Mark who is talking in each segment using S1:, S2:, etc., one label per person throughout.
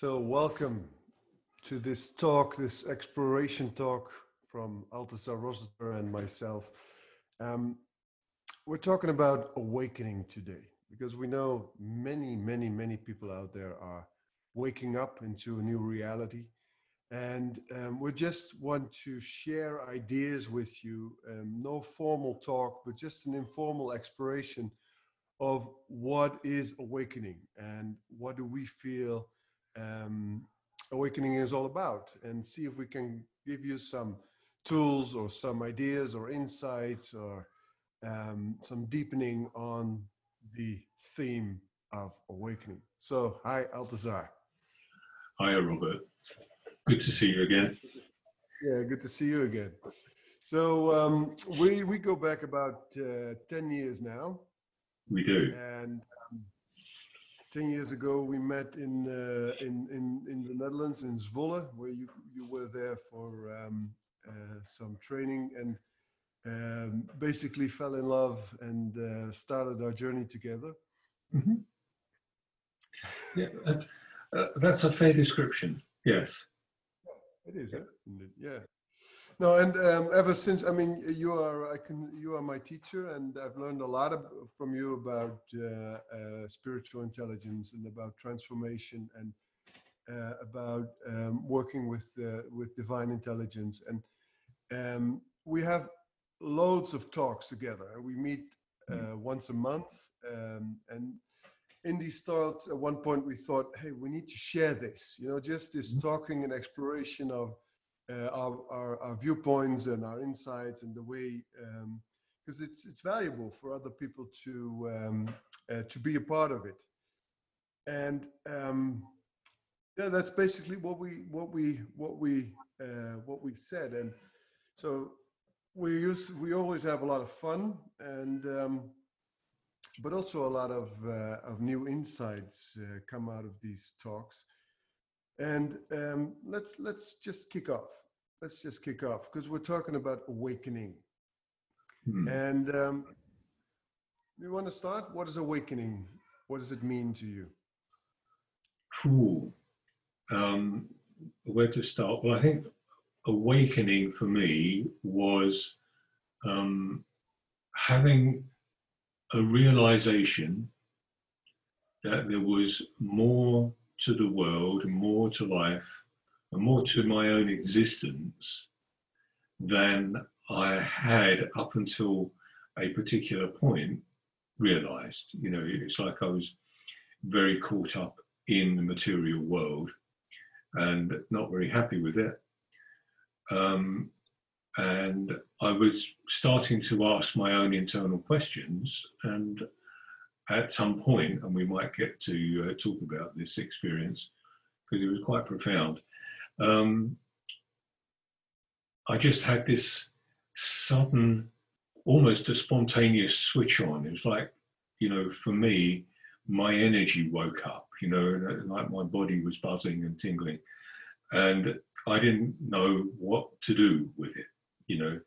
S1: So, welcome to this talk, this exploration talk from Altazar Rossiter and myself. Um, we're talking about awakening today because we know many, many, many people out there are waking up into a new reality. And um, we just want to share ideas with you. Um, no formal talk, but just an informal exploration of what is awakening and what do we feel um, awakening is all about and see if we can give you some tools or some ideas or insights or um, some deepening on the theme of awakening. So, hi, Altazar.
S2: Hi, Robert. Good to see you again.
S1: Yeah, good to see you again. So um, we we go back about uh, ten years now.
S2: We do.
S1: And um, ten years ago, we met in uh, in in in the Netherlands in Zwolle, where you you were there for um, uh, some training and um, basically fell in love and uh, started our journey together.
S2: Mm-hmm. Yeah, uh, that's a fair description. Yes.
S1: It is, yeah. yeah. No, and um, ever since, I mean, you are I can you are my teacher, and I've learned a lot of, from you about uh, uh, spiritual intelligence and about transformation and uh, about um, working with uh, with divine intelligence. And um, we have loads of talks together. We meet uh, mm. once a month, um, and in these thoughts, at one point we thought, hey, we need to share this. You know, just this mm-hmm. talking and exploration of our, our, our, viewpoints and our insights and the way, because um, it's it's valuable for other people to um, uh, to be a part of it. And um, yeah, that's basically what we what we what we uh, what we said. And so we use we always have a lot of fun and um, but also a lot of uh, of new insights uh, come out of these talks and um, let's let's just kick off. Let's just kick off because we're talking about awakening. Hmm. and um, you want to start? What is awakening? What does it mean to you?
S2: Ooh. Um, where to start? Well i think awakening for me was um, having a realization that there was more to the world, and more to life, and more to my own existence than I had up until a particular point realized. You know, it's like I was very caught up in the material world and not very happy with it. Um, and I was starting to ask my own internal questions. And at some point, and we might get to uh, talk about this experience because it was quite profound. Um, I just had this sudden, almost a spontaneous switch on. It was like, you know, for me, my energy woke up, you know, like my body was buzzing and tingling. And I didn't know what to do with it, you know,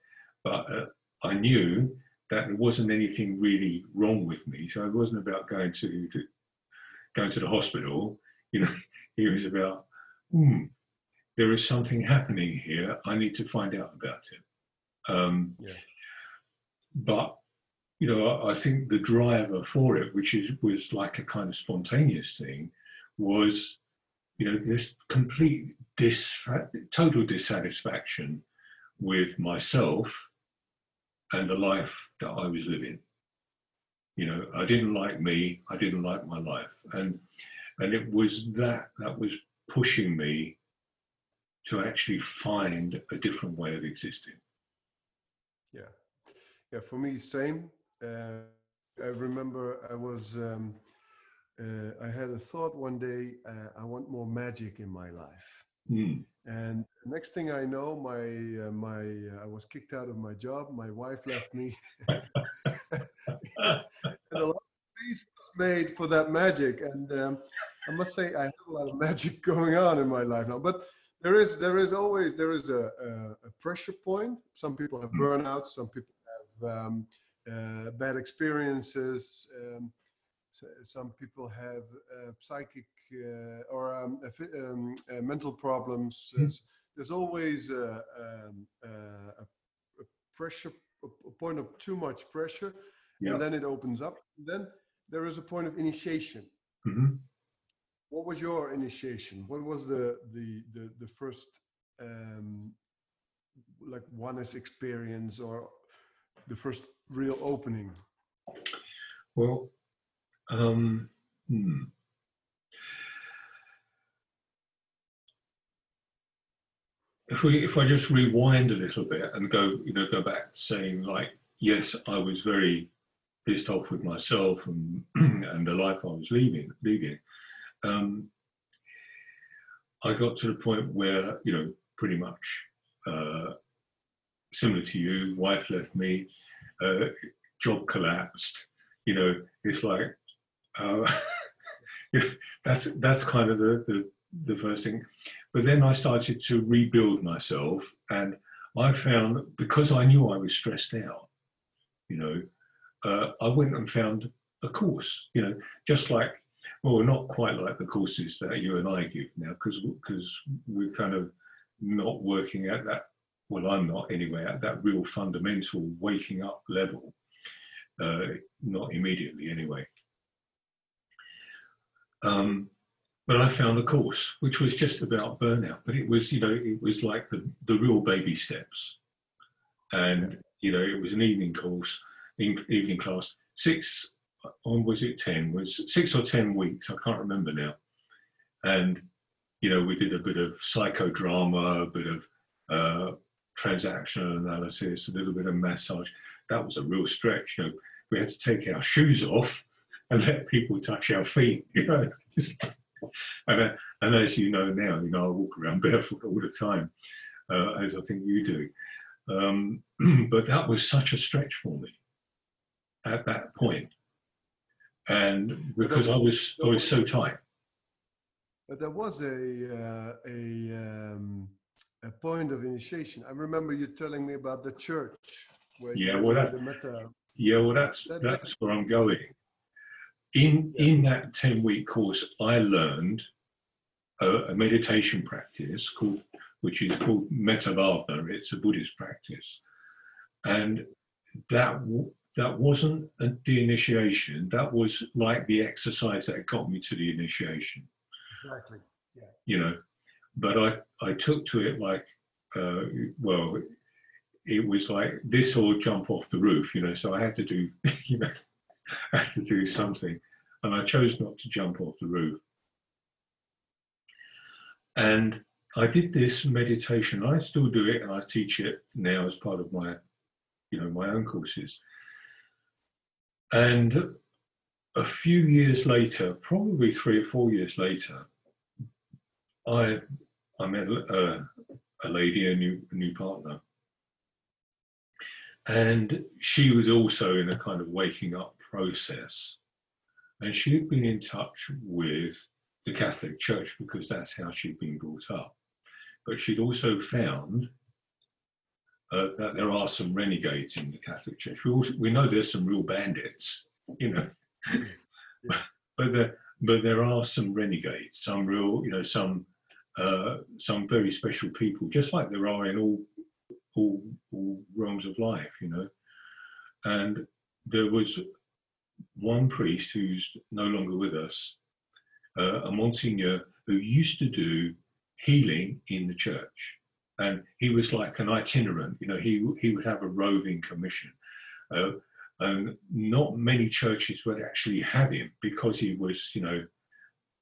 S2: but uh, I knew that there wasn't anything really wrong with me. So it wasn't about going to, to going to the hospital. You know, it was about, hmm, there is something happening here. I need to find out about it. Um, yeah. But you know, I, I think the driver for it, which is was like a kind of spontaneous thing, was you know this complete dis- total dissatisfaction with myself and the life that I was living. You know, I didn't like me, I didn't like my life. And and it was that that was pushing me to actually find a different way of existing.
S1: Yeah. Yeah, for me, same. Uh, I remember I was um, uh, I had a thought one day, uh, I want more magic in my life. Mm. And next thing I know, my uh, my uh, I was kicked out of my job. My wife left me, and a lot of space was made for that magic. And um, I must say, I have a lot of magic going on in my life now. But there is there is always there is a, a, a pressure point. Some people have hmm. burnout. Some people have um, uh, bad experiences. Um, some people have uh, psychic or um, um, uh, mental problems.
S2: Hmm.
S1: There's, there's always a, um, a, a pressure, a point of too much pressure,
S2: Yeah.
S1: and then it opens up. Then there is a point of initiation.
S2: Mhm.
S1: What was your initiation? What was the the the, the first um, like oneness experience or the first real opening?
S2: Well, um, hmm. If we if I just rewind a little bit and go, you know, go back saying like, yes, I was very pissed off with myself and and the life I was leaving leaving. Um, I got to the point where you know, pretty much uh, similar to you, wife left me, uh, job collapsed. You know, it's like uh, that's that's kind of the, the the first thing. But then I started to rebuild myself, and I found because I knew I was stressed out, you know, uh, I went and found a course. You know, just like well, not quite like the courses that you and I give now, because because we're kind of not working at that. Well, I'm not anyway at that real fundamental waking up level. Uh, not immediately anyway. Um, but I found a course which was just about burnout, but it was, you know, it was like the, the real baby steps. And, you know, it was an evening course, evening class, six, on was it 10, was six or 10 weeks, I can't remember now. And, you know, we did a bit of psychodrama, a bit of uh, transactional analysis, a little bit of massage. That was a real stretch, you know, we had to take our shoes off and let people touch our feet, you know. And, and as you know now, you know, I walk around barefoot all the time, uh, as I think you do. Um, but that was such a stretch for me at that point, and because I was I was so tight.
S1: But there was a uh, a um, a point of initiation. I remember you telling me about the church where
S2: Yeah,
S1: you
S2: well, that-
S1: the meta.
S2: Yeah, well, that's
S1: That- that-
S2: that's where I'm going. In in that ten week course, I learned a, a meditation practice called, which is called Metta Bhavana. It's a Buddhist practice, and that that wasn't a, the initiation. That was like the exercise that got me to the initiation
S1: Exactly.
S2: yeah you know but i i took to it like uh well it was like this or jump off the roof you know so i had to do you know i had to do something. And i chose not to jump off the roof. And i did this meditation. I still do it and i teach it now as part of my you know my own courses. And a few years later probably three or four years later I I met a, a lady, a new a new partner, and she was also in a kind of waking up process, and she had been in touch with the Catholic Church because that's how she'd been brought up, but she'd also found. Uh, that there are some renegades in the Catholic Church. We also, we know there's some real bandits, you know, but there but there are some renegades, some real, you know, some uh, some very special people, just like there are in all, all all realms of life, you know. And there was one priest who's no longer with us, uh, a Monsignor who used to do healing in the church, and he was like an itinerant. You know, he he would have a roving commission. Uh, and not many churches would actually have him because he was, you know,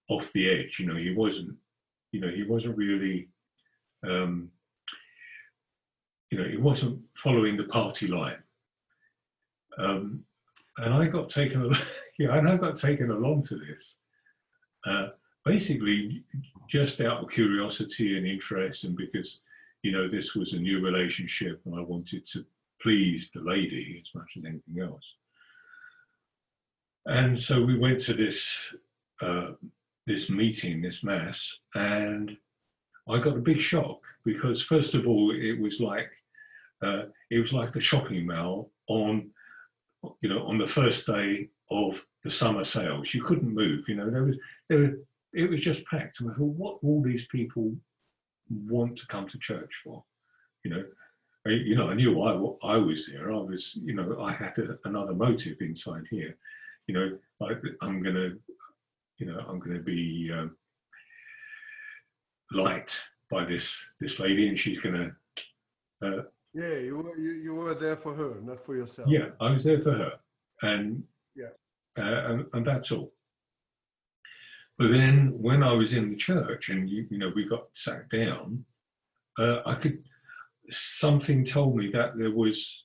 S2: off the edge. You know, he wasn't, you know, he wasn't really, um, you know, he wasn't following the party line. Um, and I got taken, yeah, and I got taken along to this, uh, basically just out of curiosity and interest, and because, you know, this was a new relationship, and I wanted to please the lady as much as anything else. And so we went to this uh, this meeting, this mass, and I got a big shock because first of all, it was like uh, it was like a shopping mall on you know on the first day of the summer sales. You couldn't move. You know, there was there was it was just packed. And I thought, what all these people want to come to church for? You know, I, you know, I knew I I was there. I was, you know, I had a, another motive inside here. You know, like I'm gonna, you know, I'm gonna be um, by this this lady, and she's gonna.
S1: Uh, yeah, you were you, you were there for her, not for yourself.
S2: Yeah, I was there for her, and
S1: yeah,
S2: uh, and, and that's all. But then when I was in the church and you, you know we got sat down, uh, I could something told me that there was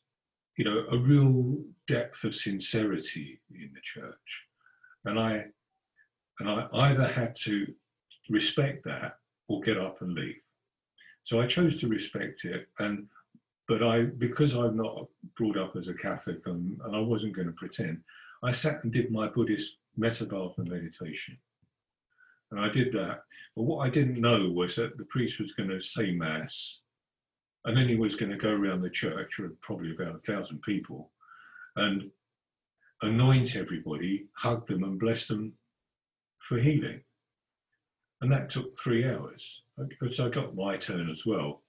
S2: you know a real depth of sincerity in the church, and I and I either had to respect that or get up and leave. So I chose to respect it, and but I because I'm not brought up as a Catholic and, and I wasn't going to pretend, I sat and did my Buddhist metta bhavana meditation. And I did that. But what I didn't know was that the priest was going to say mass, and then he was going to go around the church, with probably about a thousand people, and anoint everybody, hug them, and bless them for healing. And that took three hours. So I got my turn as well.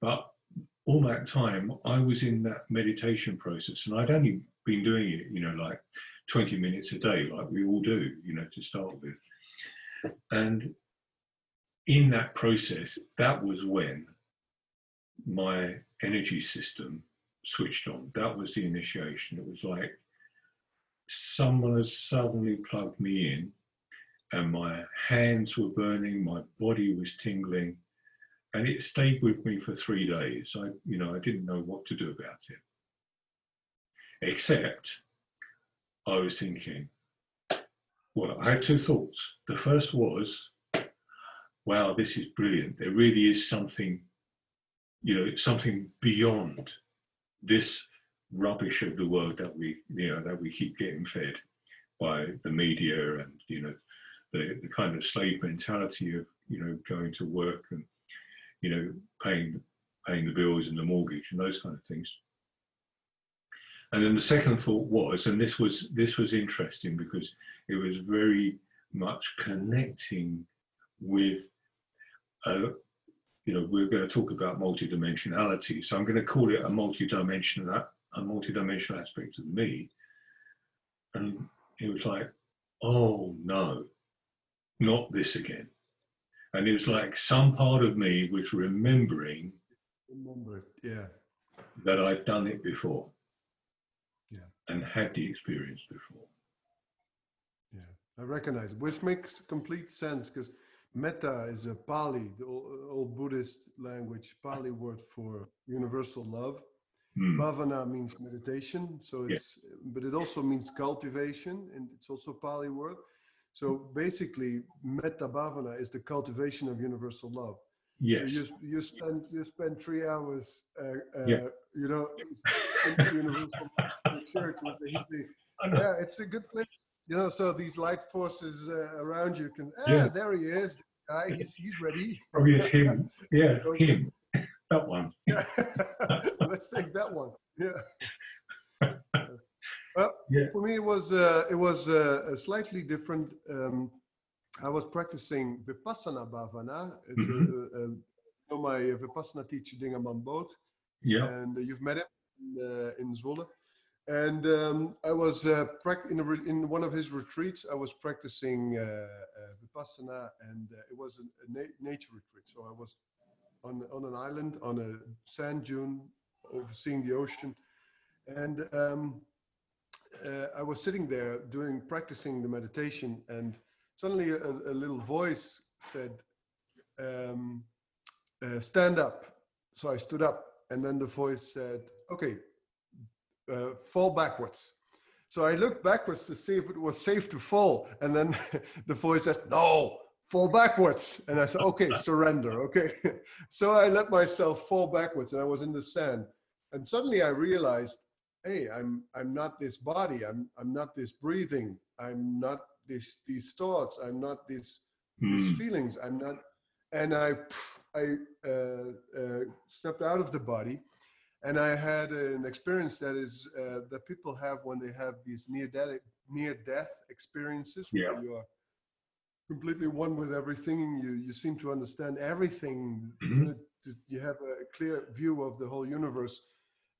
S2: But all that time, I was in that meditation process, and I'd only been doing it, you know, like 20 minutes a day, like we all do, you know, to start with. And in that process, that was when my energy system switched on. That was the initiation. It was like someone has suddenly plugged me in, and my hands were burning, my body was tingling, and it stayed with me for three days. I, you know, I didn't know what to do about it, except I was thinking, well, I had two thoughts. The first was, wow, this is brilliant. There really is something, you know, something beyond this rubbish of the world that we, you know, that we keep getting fed by the media and, you know, the, the kind of slave mentality of, you know, going to work and, you know, paying paying the bills and the mortgage and those kind of things. And then the second thought was, and this was this was interesting because it was very much connecting with, uh, you know, we're going to talk about multidimensionality. So I'm going to call it a multidimensional a multidimensional aspect of me. And it was like, oh no, not this again. And it was like some part of me was remembering
S1: Remember yeah.
S2: That I've done it before and had the experience before.
S1: Yeah, I recognize it, which makes complete sense because metta is a Pali, the old, old, Buddhist language, Pali word for universal love. Mm. Bhavana means meditation, so it's, yeah. but it also means cultivation, and it's also Pali word. So basically, metta bhavana is the cultivation of universal love.
S2: Yes.
S1: So you, you spend you spend three hours, uh, uh, yeah. you know, in the universal church with the Hebrew. Yeah, it's a good place. You know, so these light forces uh, around you can. Ah, yeah. there he is. Guy, he's, he's ready.
S2: Probably it's him. Yeah, him. that one.
S1: Let's take that one. Yeah. Well, yeah. for me, it was uh, it was uh, a slightly different. Um, I was practicing Vipassana Bhavana. It's mm-hmm. a, a, you know my Vipassana teacher, Dingeman Boot.
S2: Yeah.
S1: And uh, you've met him in, uh, in Zwolle. And um, I was uh, in, a, in one of his retreats. I was practicing uh, uh, Vipassana, and uh, it was a, a na- nature retreat. So I was on on an island on a sand dune, overseeing the ocean, and um, I was sitting there doing practicing the meditation, and suddenly a, a little voice said, um, uh, stand up. So I stood up and then the voice said, okay, uh, fall backwards. So I looked backwards to see if it was safe to fall. And then the voice said, no, fall backwards. And I said, okay, surrender. Okay. so I let myself fall backwards and I was in the sand. And suddenly I realized, hey, I'm, I'm not this body. I'm, I'm not this breathing. I'm not this these thoughts i'm not this mm. these hmm. feelings i'm not and i i uh, uh, stepped out of the body and I had an experience that is uh, that people have when they have these near death near death experiences
S2: Yeah.
S1: where you are completely one with everything. You you seem to understand everything.
S2: Mhm.
S1: You, you have a clear view of the whole universe,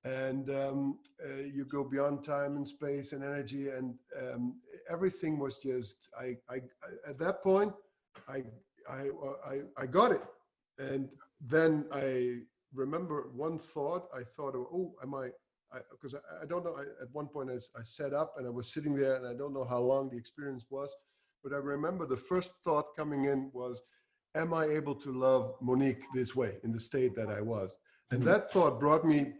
S1: and um, uh, you go beyond time and space and energy, and um, everything was just. I, I I- at that point, I I I I got it, and then I remember one thought. I thought, oh, am I? Because I, I, don't know. I, at one point, I sat up and I was sitting there, and I don't know how long the experience was, but I remember the first thought coming in was, "Am I able to love Monique this way in the state that I was?" And
S2: Mhm.
S1: that thought brought me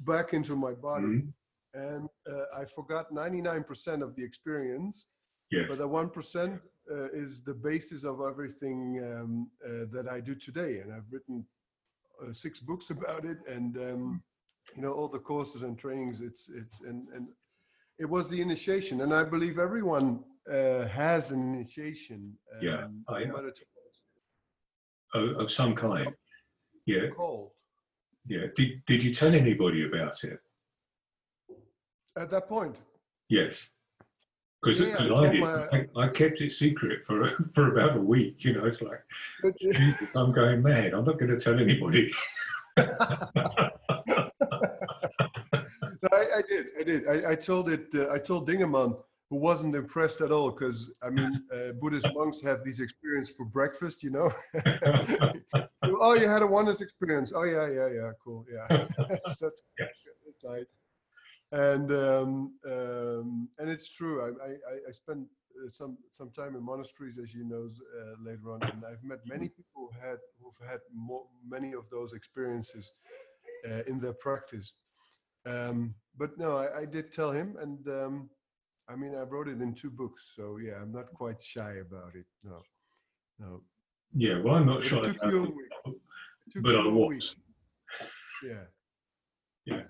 S1: back into my body,
S2: Mhm.
S1: and uh, I forgot 99% of the experience.
S2: Yes.
S1: But the one percent uh, is the basis of everything um, uh, that I do today, and I've written uh, six books about it, and um, you know all the courses and trainings. It's it's and and it was the initiation, and I believe everyone uh, has an initiation. Um,
S2: Yeah,
S1: no matter to what
S2: Of, of some kind. Yeah. Yeah. Did Did you tell anybody about it?
S1: At that point,
S2: Yes. Because
S1: Yeah, I
S2: did.
S1: my-
S2: I, kept it secret for for about a week. You know, it's like Jesus, I'm going mad. I'm not going to tell anybody.
S1: No, I, I did. I did. I, I told it. Uh, I told Dingeman, who wasn't impressed at all, because I mean, uh, Buddhist monks have these experience for breakfast. You know. oh, you had a oneness experience. Oh, yeah, yeah, yeah. Cool. Yeah. that's, that's,
S2: yes.
S1: right. And um, um, and it's true. I I, I- I spent uh, some some time in monasteries, as you know, uh, later on, and I've met many people who had who've had more, many of those experiences uh, in their practice. Um, but no, I, I did tell him, and um, I mean, I wrote it in two books, so yeah, I'm not quite shy about it. No, no.
S2: Yeah. Well, I'm not
S1: But
S2: sure.
S1: took you a week. It
S2: but I was.
S1: week. Yeah.
S2: Yeah.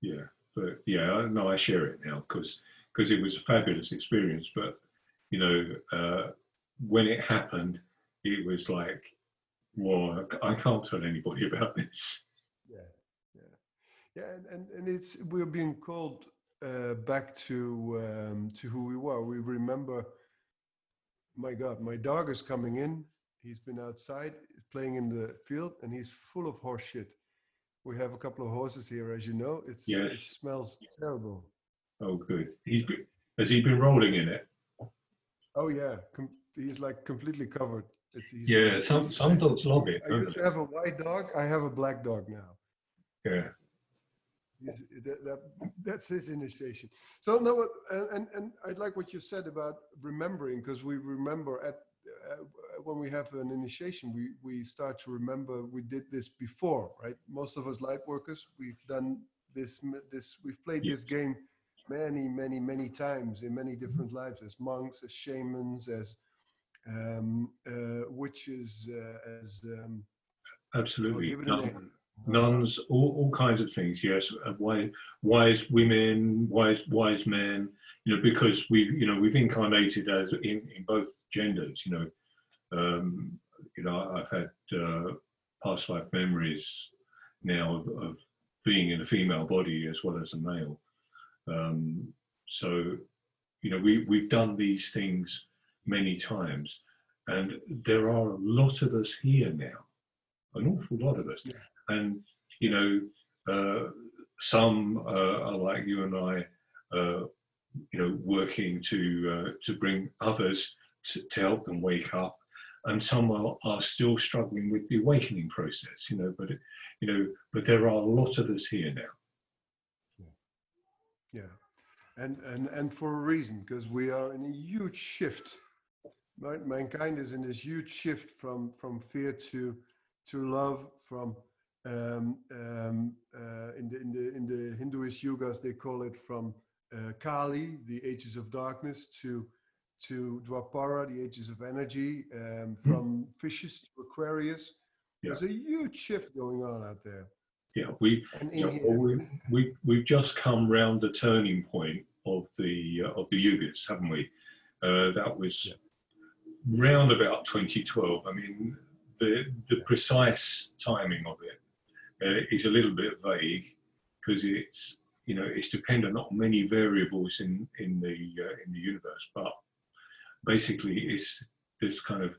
S2: Yeah. But yeah, I no, I share it now because because it was a fabulous experience. But you know, uh, when it happened, it was like, well, I can't tell anybody about this.
S1: Yeah, yeah, yeah, and and, and it's we're being called uh, back to um, to who we were. We remember. My God, my dog is coming in. He's been outside playing in the field, and he's full of horse shit. We have a couple of horses here, as you know. It's
S2: Yes.
S1: it smells terrible.
S2: Oh, good. He's been, has he been rolling in it?
S1: Oh yeah, com- he's like completely covered. It's,
S2: Yeah. Some some dogs love it.
S1: I used to have a white dog. I have a black dog now.
S2: Yeah.
S1: That, that, that's his initiation. So no, and, and and I like what you said about remembering because we remember at uh, when we have an initiation, we we start to remember we did this before, right? Most of us light workers, we've done this this we've played this game many many many times in many different lives as monks, as shamans, as um, uh, witches, uh, as um,
S2: Absolutely. Nuns, all, all kinds of things. Yes, uh, wise, wise women, wise wise men. You know, because we, you know, we've incarnated as in, in both genders. You know, um, you know, I've had uh, past life memories now of, of being in a female body as well as a male. Um, so, you know, we we've done these things many times, and there are a lot of us here now, an awful lot of us
S1: Yeah.
S2: And you know uh, some uh, are like you and I, uh, you know, working to uh, to bring others to, to help them wake up, and some are, are still struggling with the awakening process. You know, but it, you know, but there are a lot of us here now.
S1: Yeah, and and and for a reason, because we are in a huge shift. Mankind is in this huge shift from from fear to to love. From um, um, uh, in the in the in the Hinduist yugas, they call it from uh, Kali, the ages of darkness, to to Dwapara, the ages of energy. Um, from fishes to Aquarius. There's a huge shift going on out there.
S2: Yeah, we yeah, well, we we we've just come round the turning point of the uh, of the Yugas, haven't we? Uh, that was
S1: Yeah.
S2: round about 2012. I mean, the the precise timing of it uh, is a little bit vague because it's you know it's dependent on many variables in in the uh, in the universe, but basically it's this kind of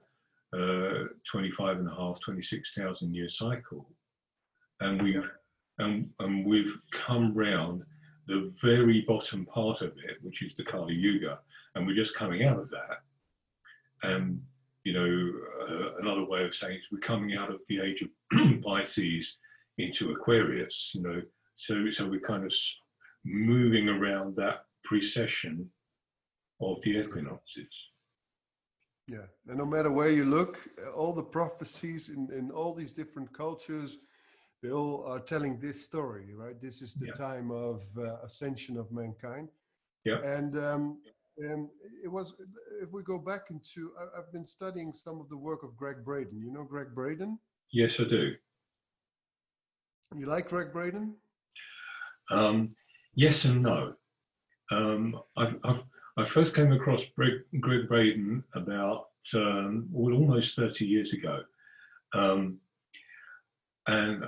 S2: uh, 25 and a half, 26,000 year cycle. And we've, and, and we've come round the very bottom part of it, which is the Kali Yuga, and we're just coming out of that. And, you know, uh, another way of saying it is we're coming out of the age of Pisces into Aquarius, you know, so, so we're kind of moving around that precession of the equinoxes.
S1: Yeah, and no matter where you look, all the prophecies in, in all these different cultures, they all are telling this story, right? This is the yeah. time of uh, ascension of mankind.
S2: Yeah.
S1: And um, and it was, if we go back into, I, have been studying some of the work of Gregg Braden. You know Gregg Braden?
S2: Yes, I do.
S1: You like Gregg Braden?
S2: Um, yes and no. Um, I've, I've I first came across Greg, Gregg Braden about um, well, almost 30 years ago. Um, and,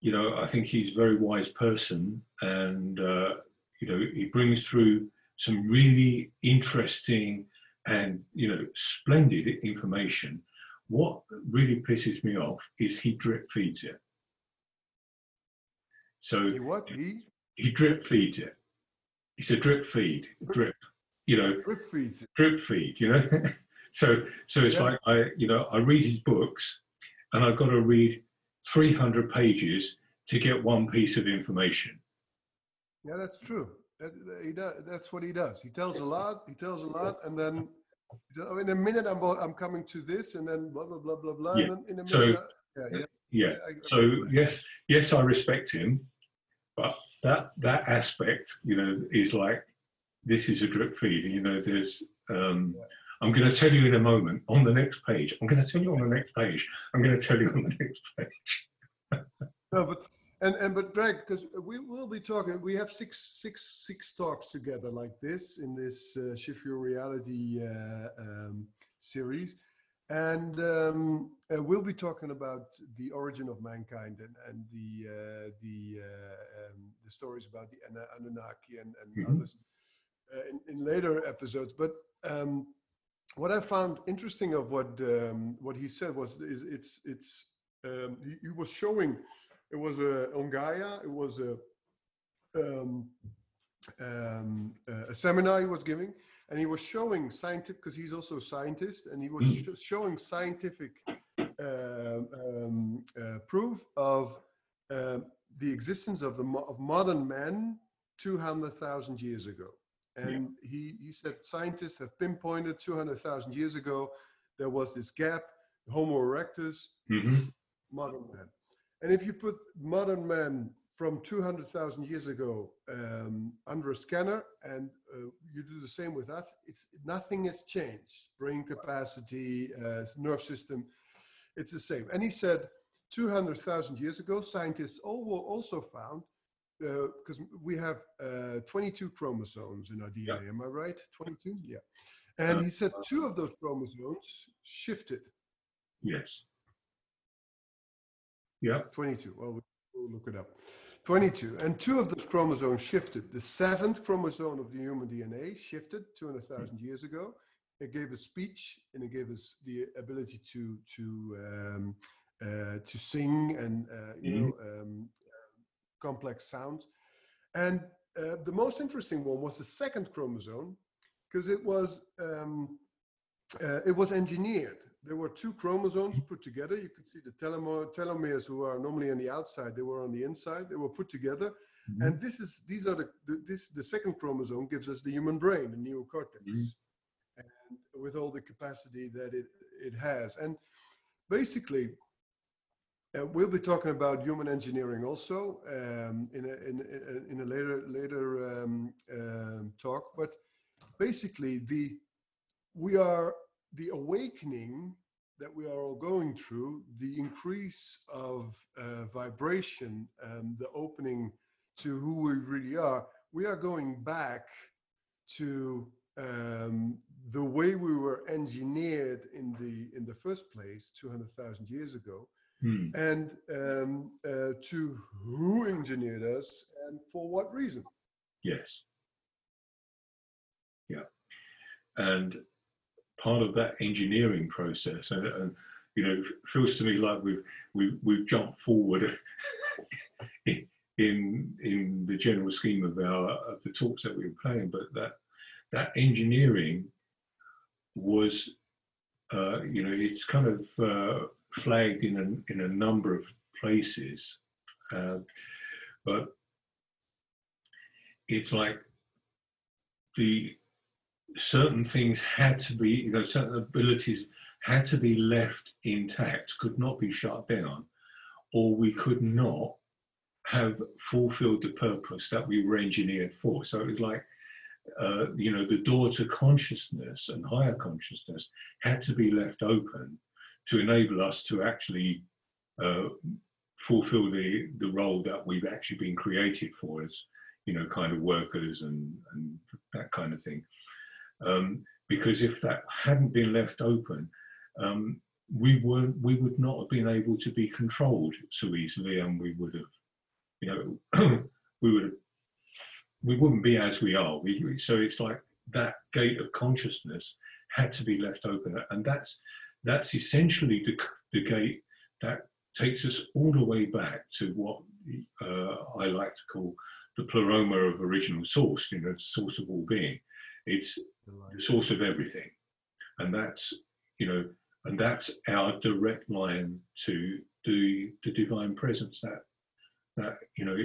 S2: you know, I think he's a very wise person and, uh, you know, he brings through some really interesting and, you know, splendid information. What really pisses me off is he drip feeds it. So
S1: he what? He?
S2: he drip feeds it. It's a drip feed, drip you know,
S1: drip feed,
S2: drip feed, you know. so so it's like I, you know, I read his books, and I've got to read 300 pages to get one piece of information.
S1: Yeah, that's true. That, he does, that's what he does. He tells a lot. He tells a lot, and then in a minute I'm I'm coming to this, and then blah blah blah blah blah.
S2: Yeah.
S1: in a minute, uh,
S2: so, uh,
S1: yeah, yeah.
S2: yeah. so yes, yes, I respect him, but that that aspect, you know, is like this is a drip feed. You know, there's. Um, I'm going to tell you in a moment on the next page. I'm going to tell you on the next page. I'm going to tell you on the next page.
S1: no, but and and but Gregg, because we will be talking. We have six six six talks together like this in this uh, Shift Your Reality uh, um, series, and um, uh, we'll be talking about the origin of mankind and and the uh, the uh, um, the stories about the Anunnaki and, and mm-hmm. others uh, in, in later episodes. But um, what I found interesting of what um, what he said was is it's it's um, he, he, was showing it was a on Gaia it was a um, um, a seminar he was giving and he was showing scientific because he's also a scientist and he was sh showing scientific uh, um, uh, proof of uh, the existence of the mo of modern man 200,000 years ago and yeah. he, he said scientists have pinpointed 200,000 years ago, there was this gap, Homo erectus, mm-hmm. modern man. And if you put modern man from 200,000 years ago um, under a scanner and uh, you do the same with us, it's, nothing has changed. Brain capacity, uh, nerve system, it's the same. And he said 200,000 years ago, scientists also found because uh, we have uh, 22 chromosomes in our DNA. Yeah. Am I right? 22? Yeah. And he said two of those chromosomes shifted.
S2: Yes. Yeah.
S1: 22. Well, we'll look it up. 22. And two of those chromosomes shifted. The seventh chromosome of the human DNA shifted 200,000 years ago. It gave us speech and it gave us the ability to to um, uh, to sing and uh, you mm-hmm. know um, complex sound. And uh, the most interesting one was the second chromosome because it was um, uh, it was engineered. There were two chromosomes put together. You could see the telomere, telomeres, who are normally on the outside, they were on the inside. They were put together, mm-hmm. and this is these are the, the, this the second chromosome gives us the human brain, the neocortex, mm-hmm. and with all the capacity that it it has. And basically, uh, we'll be talking about human engineering also um, in, a, in, in, a later later um, um, talk. But basically, the we are the awakening that we are all going through, the increase of uh, vibration, and the opening to who we really are. We are going back to um, the way we were engineered in the in the first place, two hundred thousand years ago
S2: Hmm.
S1: and um, uh, to who engineered us and for what reason.
S2: Yes. Yeah. And part of that engineering process, and, and you know, feels to me like we've we've, we've jumped forward in, in in the general scheme of our of the talks that we were playing, but that that engineering was, uh, you know, it's kind of uh, flagged in a, in a number of places, uh, but it's like the certain things had to be, you know, certain abilities had to be left intact, could not be shut down, or we could not have fulfilled the purpose that we were engineered for. So it was like, uh, you know, the door to consciousness and higher consciousness had to be left open to enable us to actually uh, fulfill the, the role that we've actually been created for as, you know, kind of workers and, and that kind of thing. Um, because if that hadn't been left open, um, we were we would not have been able to be controlled so easily, and we would have, you know, we would have, we wouldn't be as we are. We, so it's like that gate of consciousness had to be left open, and that's that's essentially the, the gate that takes us all the way back to what uh, I like to call the pleroma of original source, you know, source of all being. It's the source of everything. And that's, you know, and that's our direct line to the, the divine presence that, that, you know,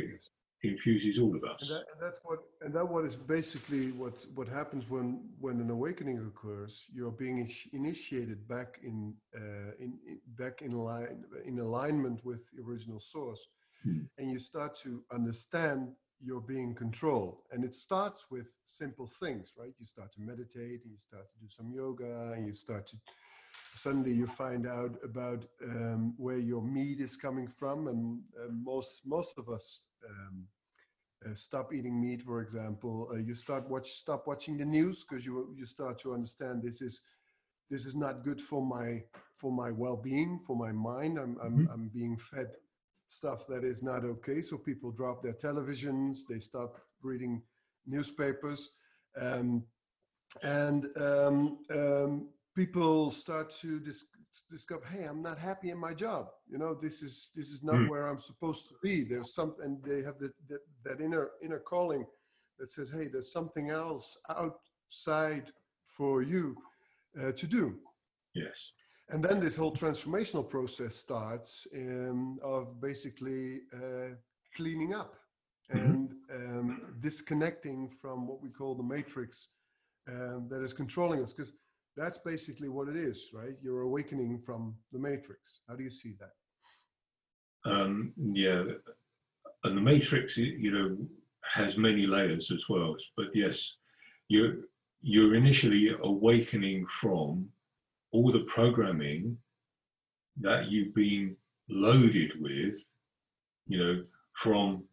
S2: infuses all of us.
S1: And, that, and, that's what, and that what is basically what what happens when when an awakening occurs. You're being initiated back in, uh, in, in, back in line in alignment with the original source,
S2: hmm.
S1: and you start to understand you're being controlled. And it starts with simple things, right? You start to meditate, and you start to do some yoga, and you start to suddenly you find out about um, where your meat is coming from and uh, most most of us um, uh, stop eating meat, for example, uh, you start watch stop watching the news because you you start to understand this is this is not good for my for my well-being, for my mind. I'm I'm, mm-hmm. I'm being fed stuff that is not okay. So people drop their televisions, they stop reading newspapers, um, and um, um, people start to dis- discover hey i'm not happy in my job you know this is this is not mm. where i'm supposed to be there's something they have that, that that inner inner calling that says hey there's something else outside for you uh, to do
S2: yes
S1: and then this whole transformational process starts um, of basically uh, cleaning up mm-hmm. and um, disconnecting from what we call the matrix um, that is controlling us because that's basically what it is, right? You're awakening from the matrix. How do you see that?
S2: Um, yeah, and the matrix, you know, has many layers as well. But yes, you're you're initially awakening from all the programming that you've been loaded with, you know, from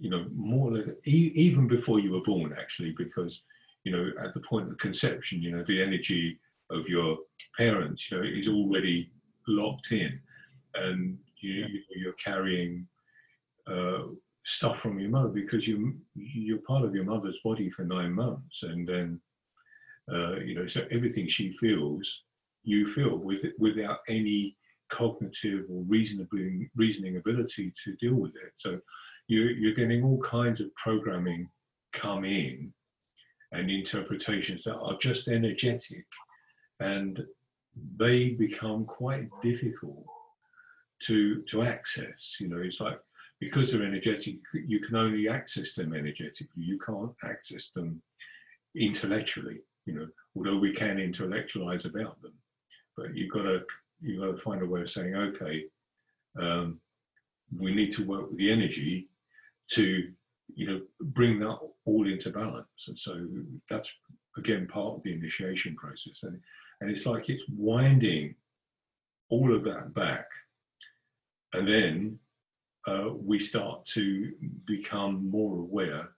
S2: you know more like, even before you were born, actually, because you know, at the point of conception, you know, the energy of your parents, you know, is already locked in, and you, are carrying uh, stuff from your mother because you you're part of your mother's body for nine months, and then uh, you know, so everything she feels, you feel with without any cognitive or reasonably reasoning ability to deal with it. So you're, you're getting all kinds of programming come in and interpretations that are just energetic and they become quite difficult to to access you know. It's like because they're energetic you can only access them energetically. You can't access them intellectually you know although we can intellectualize about them but you've got to you've got to find a way of saying okay um, we need to work with the energy to you know, bring that all into balance. And so that's again part of the initiation process. And, and it's like it's winding all of that back. And then uh, we start to become more aware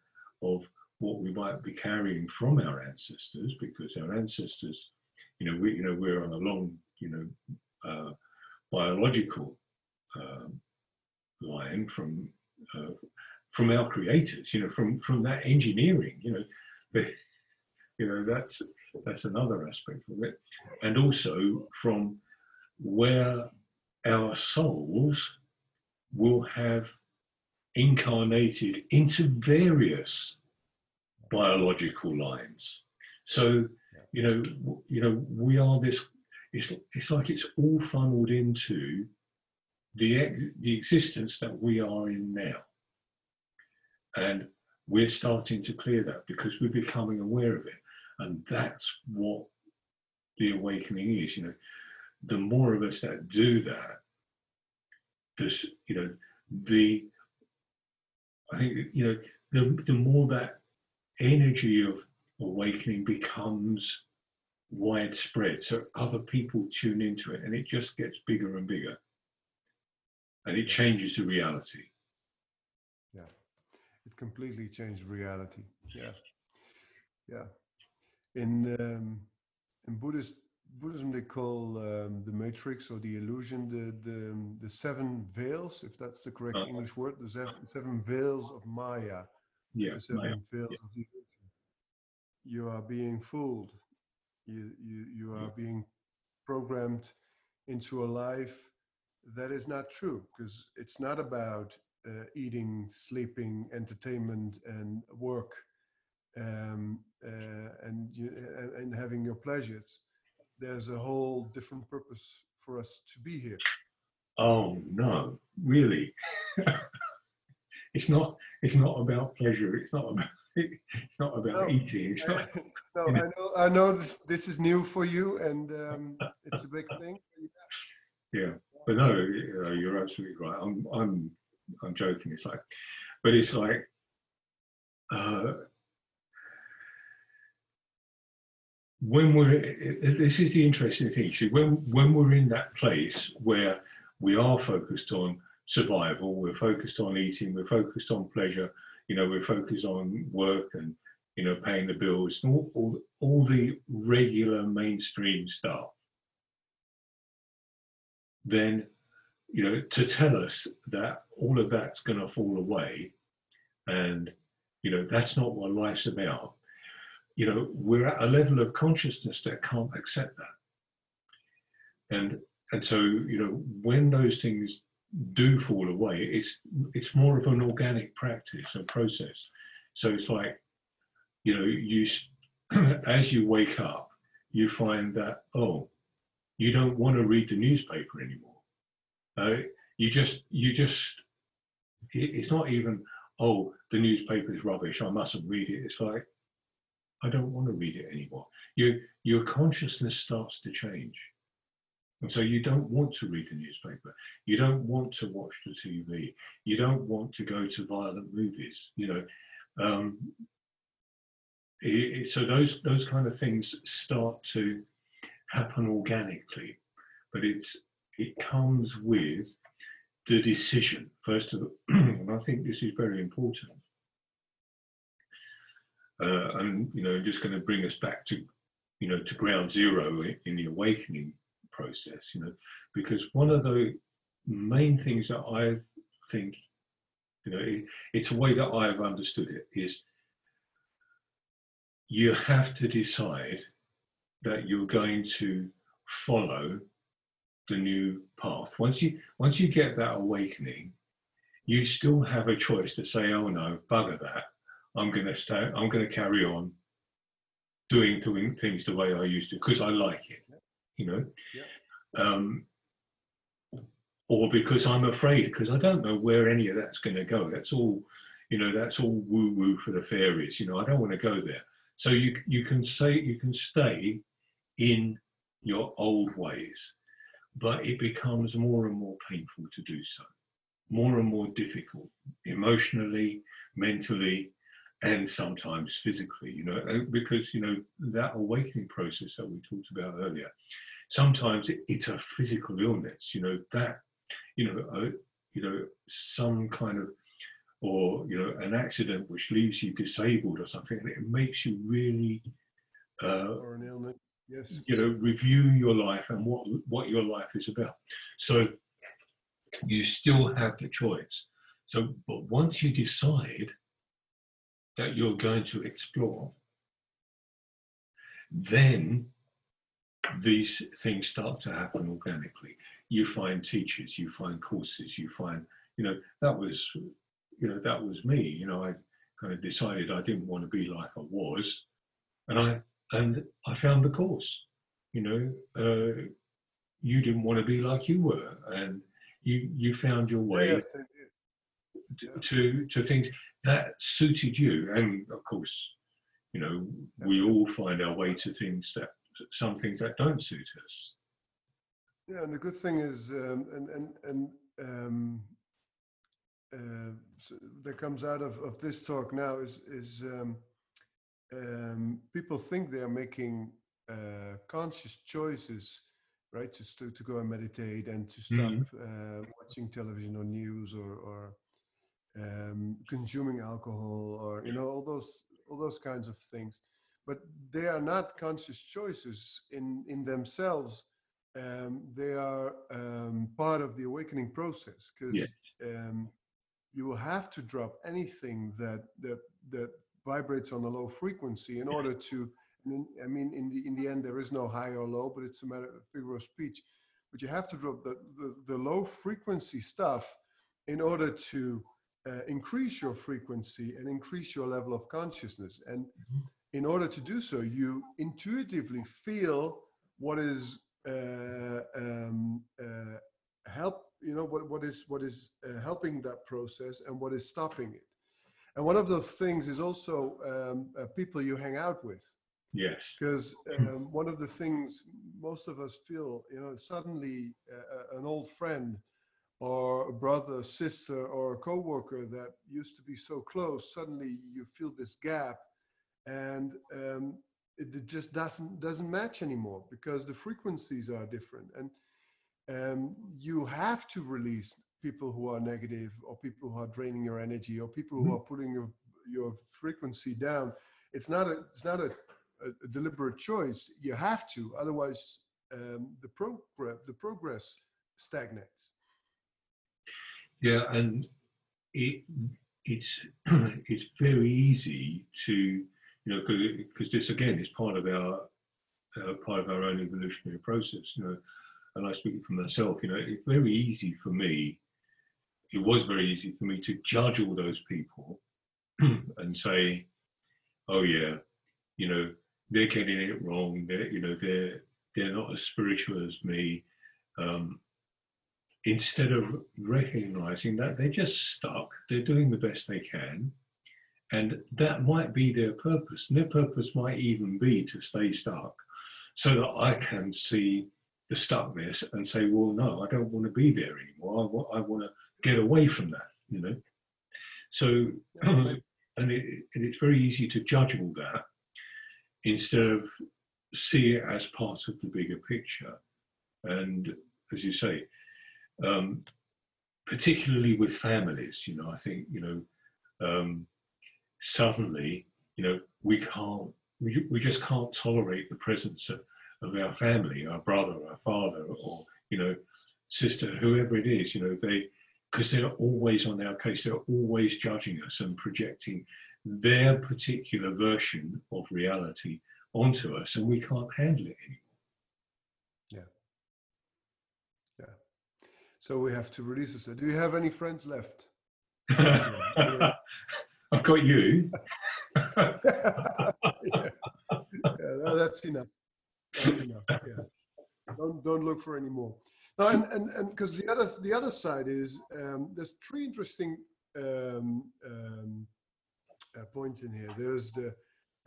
S2: of what we might be carrying from our ancestors, because our ancestors, you know, we, you know, we're on a long, you know, uh, biological line from uh, from our creators, you know, from from that engineering, you know, the, you know that's that's another aspect of it, and also from where our souls will have incarnated into various biological lines. So, you know, you know, we are this. It's it's like it's all funneled into the the existence that we are in now, and we're starting to clear that because we're becoming aware of it, and that's what the awakening is. You know, the more of us that do that, this, you know, the I think you know the the more that energy of awakening becomes widespread, so other people tune into it, and it just gets bigger and bigger, and it changes the reality.
S1: Yeah, it completely changed reality. Yeah, yeah. In um, in Buddhist Buddhism, they call um, the matrix or the illusion the, the, the seven veils, if that's the correct uh, English word, the seven, seven veils of Maya.
S2: Yeah,
S1: the seven
S2: Maya.
S1: veils
S2: yeah.
S1: of the. You are being fooled. You, you, you are being programmed into a life that is not true because it's not about uh, eating, sleeping, entertainment, and work, um, uh, and, you, and, and having your pleasures there's a whole different purpose for us to be here.
S2: Oh no, really? it's not. It's not about pleasure. It's not about. It's not about no, eating. It's not.
S1: no, I know. I know this. This is new for you, and um, it's a big thing.
S2: Yeah, but no, you're absolutely right. I'm. I'm. I'm joking. It's like, but it's like. Uh, when we're this is the interesting thing see when when we're in that place where we are focused on survival we're focused on eating we're focused on pleasure you know we're focused on work and you know paying the bills all, all, all the regular mainstream stuff then you know to tell us that all of that's going to fall away and you know that's not what life's about you know, we're at a level of consciousness that can't accept that. And and so, you know, when those things do fall away, it's it's more of an organic practice and process. So it's like, you know, you as you wake up, you find that oh, you don't want to read the newspaper anymore. Uh, you just you just it's not even oh the newspaper is rubbish. I mustn't read it. It's like I don't want to read it anymore. You, your consciousness starts to change. And so you don't want to read the newspaper. You don't want to watch the TV. You don't want to go to violent movies. You know, um, it, it, so those those kind of things start to happen organically, but it's it comes with the decision first of all, and I think this is very important uh, and you know just going to bring us back to you know to ground zero in the awakening process you know because one of the main things that i think you know it, it's a way that i've understood it is you have to decide that you're going to follow the new path once you once you get that awakening you still have a choice to say oh no bugger that I'm going to stay. I'm going to carry on doing doing things the way I used to because I like it, you know. Yeah. Um, or because I'm afraid because I don't know where any of that's going to go. That's all, you know. That's all woo woo for the fairies. You know, I don't want to go there. So you you can say you can stay in your old ways, but it becomes more and more painful to do so, more and more difficult emotionally, mentally, and sometimes physically, you know, because, you know, that awakening process that we talked about earlier, sometimes it's a physical illness, you know, that, you know, uh, you know, some kind of, or, you know, an accident which leaves you disabled or something, and it makes you really, uh,
S1: or an illness, yes,
S2: you know, review your life and what, what your life is about. So, you still have the choice. So, but once you decide that you're going to explore, then these things start to happen organically. You find teachers, you find courses, you find, you know, that was, you know, that was me. You know, I kind of decided I didn't want to be like I was, and I and I found the course. You know, uh, you didn't want to be like you were, and you you found your way to to things that suited you, and of course, you know, we all find our way to things that some things that don't suit us.
S1: Yeah, and the good thing is, um, and and and um, uh, so that comes out of, of this talk now is is um, um, people think they are making uh, conscious choices, right? To, to to go and meditate and to stop mm-hmm. uh, watching television or news or or um, consuming alcohol or you know all those all those kinds of things, but they are not conscious choices in in themselves. Um, they are um, part of the awakening process because yeah. um, you will have to drop anything that that that vibrates on a low frequency in order to I mean, in the in the end, there is no high or low, but it's a matter of figure of speech. But you have to drop the the, the low frequency stuff in order to uh, increase your frequency and increase your level of consciousness. And mm-hmm. in order to do so, you intuitively feel what is uh, um, uh, help. You know what what is what is uh, helping that process and what is stopping it. And one of those things is also um, uh, people you hang out with.
S2: Yes.
S1: Because um, one of the things most of us feel, you know, suddenly uh, an old friend or a brother, sister, or a coworker that used to be so close, suddenly you feel this gap, and um, it, just doesn't doesn't match anymore because the frequencies are different, and um, you have to release people who are negative, or people who are draining your energy, or people who mm-hmm. are putting your your frequency down. It's not a it's not a a, a deliberate choice. You have to, otherwise um, the progress the progress stagnates.
S2: Yeah, and it it's it's very easy to you know because this again is part of our uh, part of our own evolutionary process. You know, and I speak for myself. You know, it's very easy for me. It was very easy for me to judge all those people and say, "Oh yeah, you know, they're getting it wrong. They're you know they're they're not as spiritual as me. Um, instead of recognizing that they're just stuck, they're doing the best they can, and that might be their purpose. And their purpose might even be to stay stuck, so that I can see the stuckness and say, well, no, I don't want to be there anymore. I want, want to get away from that, you know. So, and, it, and it's very easy to judge all that instead of see it as part of the bigger picture. And as you say, um, particularly with families, you know, I think, you know, um, suddenly, you know, we can't, we, we just can't tolerate the presence of, of our family, our brother, our father, or, you know, sister, whoever it is, you know, they, because they're always on our case, they're always judging us and projecting their particular version of reality onto us, and we can't handle it anymore.
S1: Yeah. Yeah. So we have to release this. Do you have any friends left?
S2: I've got you.
S1: yeah. yeah, that's enough. That's enough. Yeah. Don't don't look for any more. No, and and and because the other the other side is um, there's three interesting um, um, uh, points in here. There's the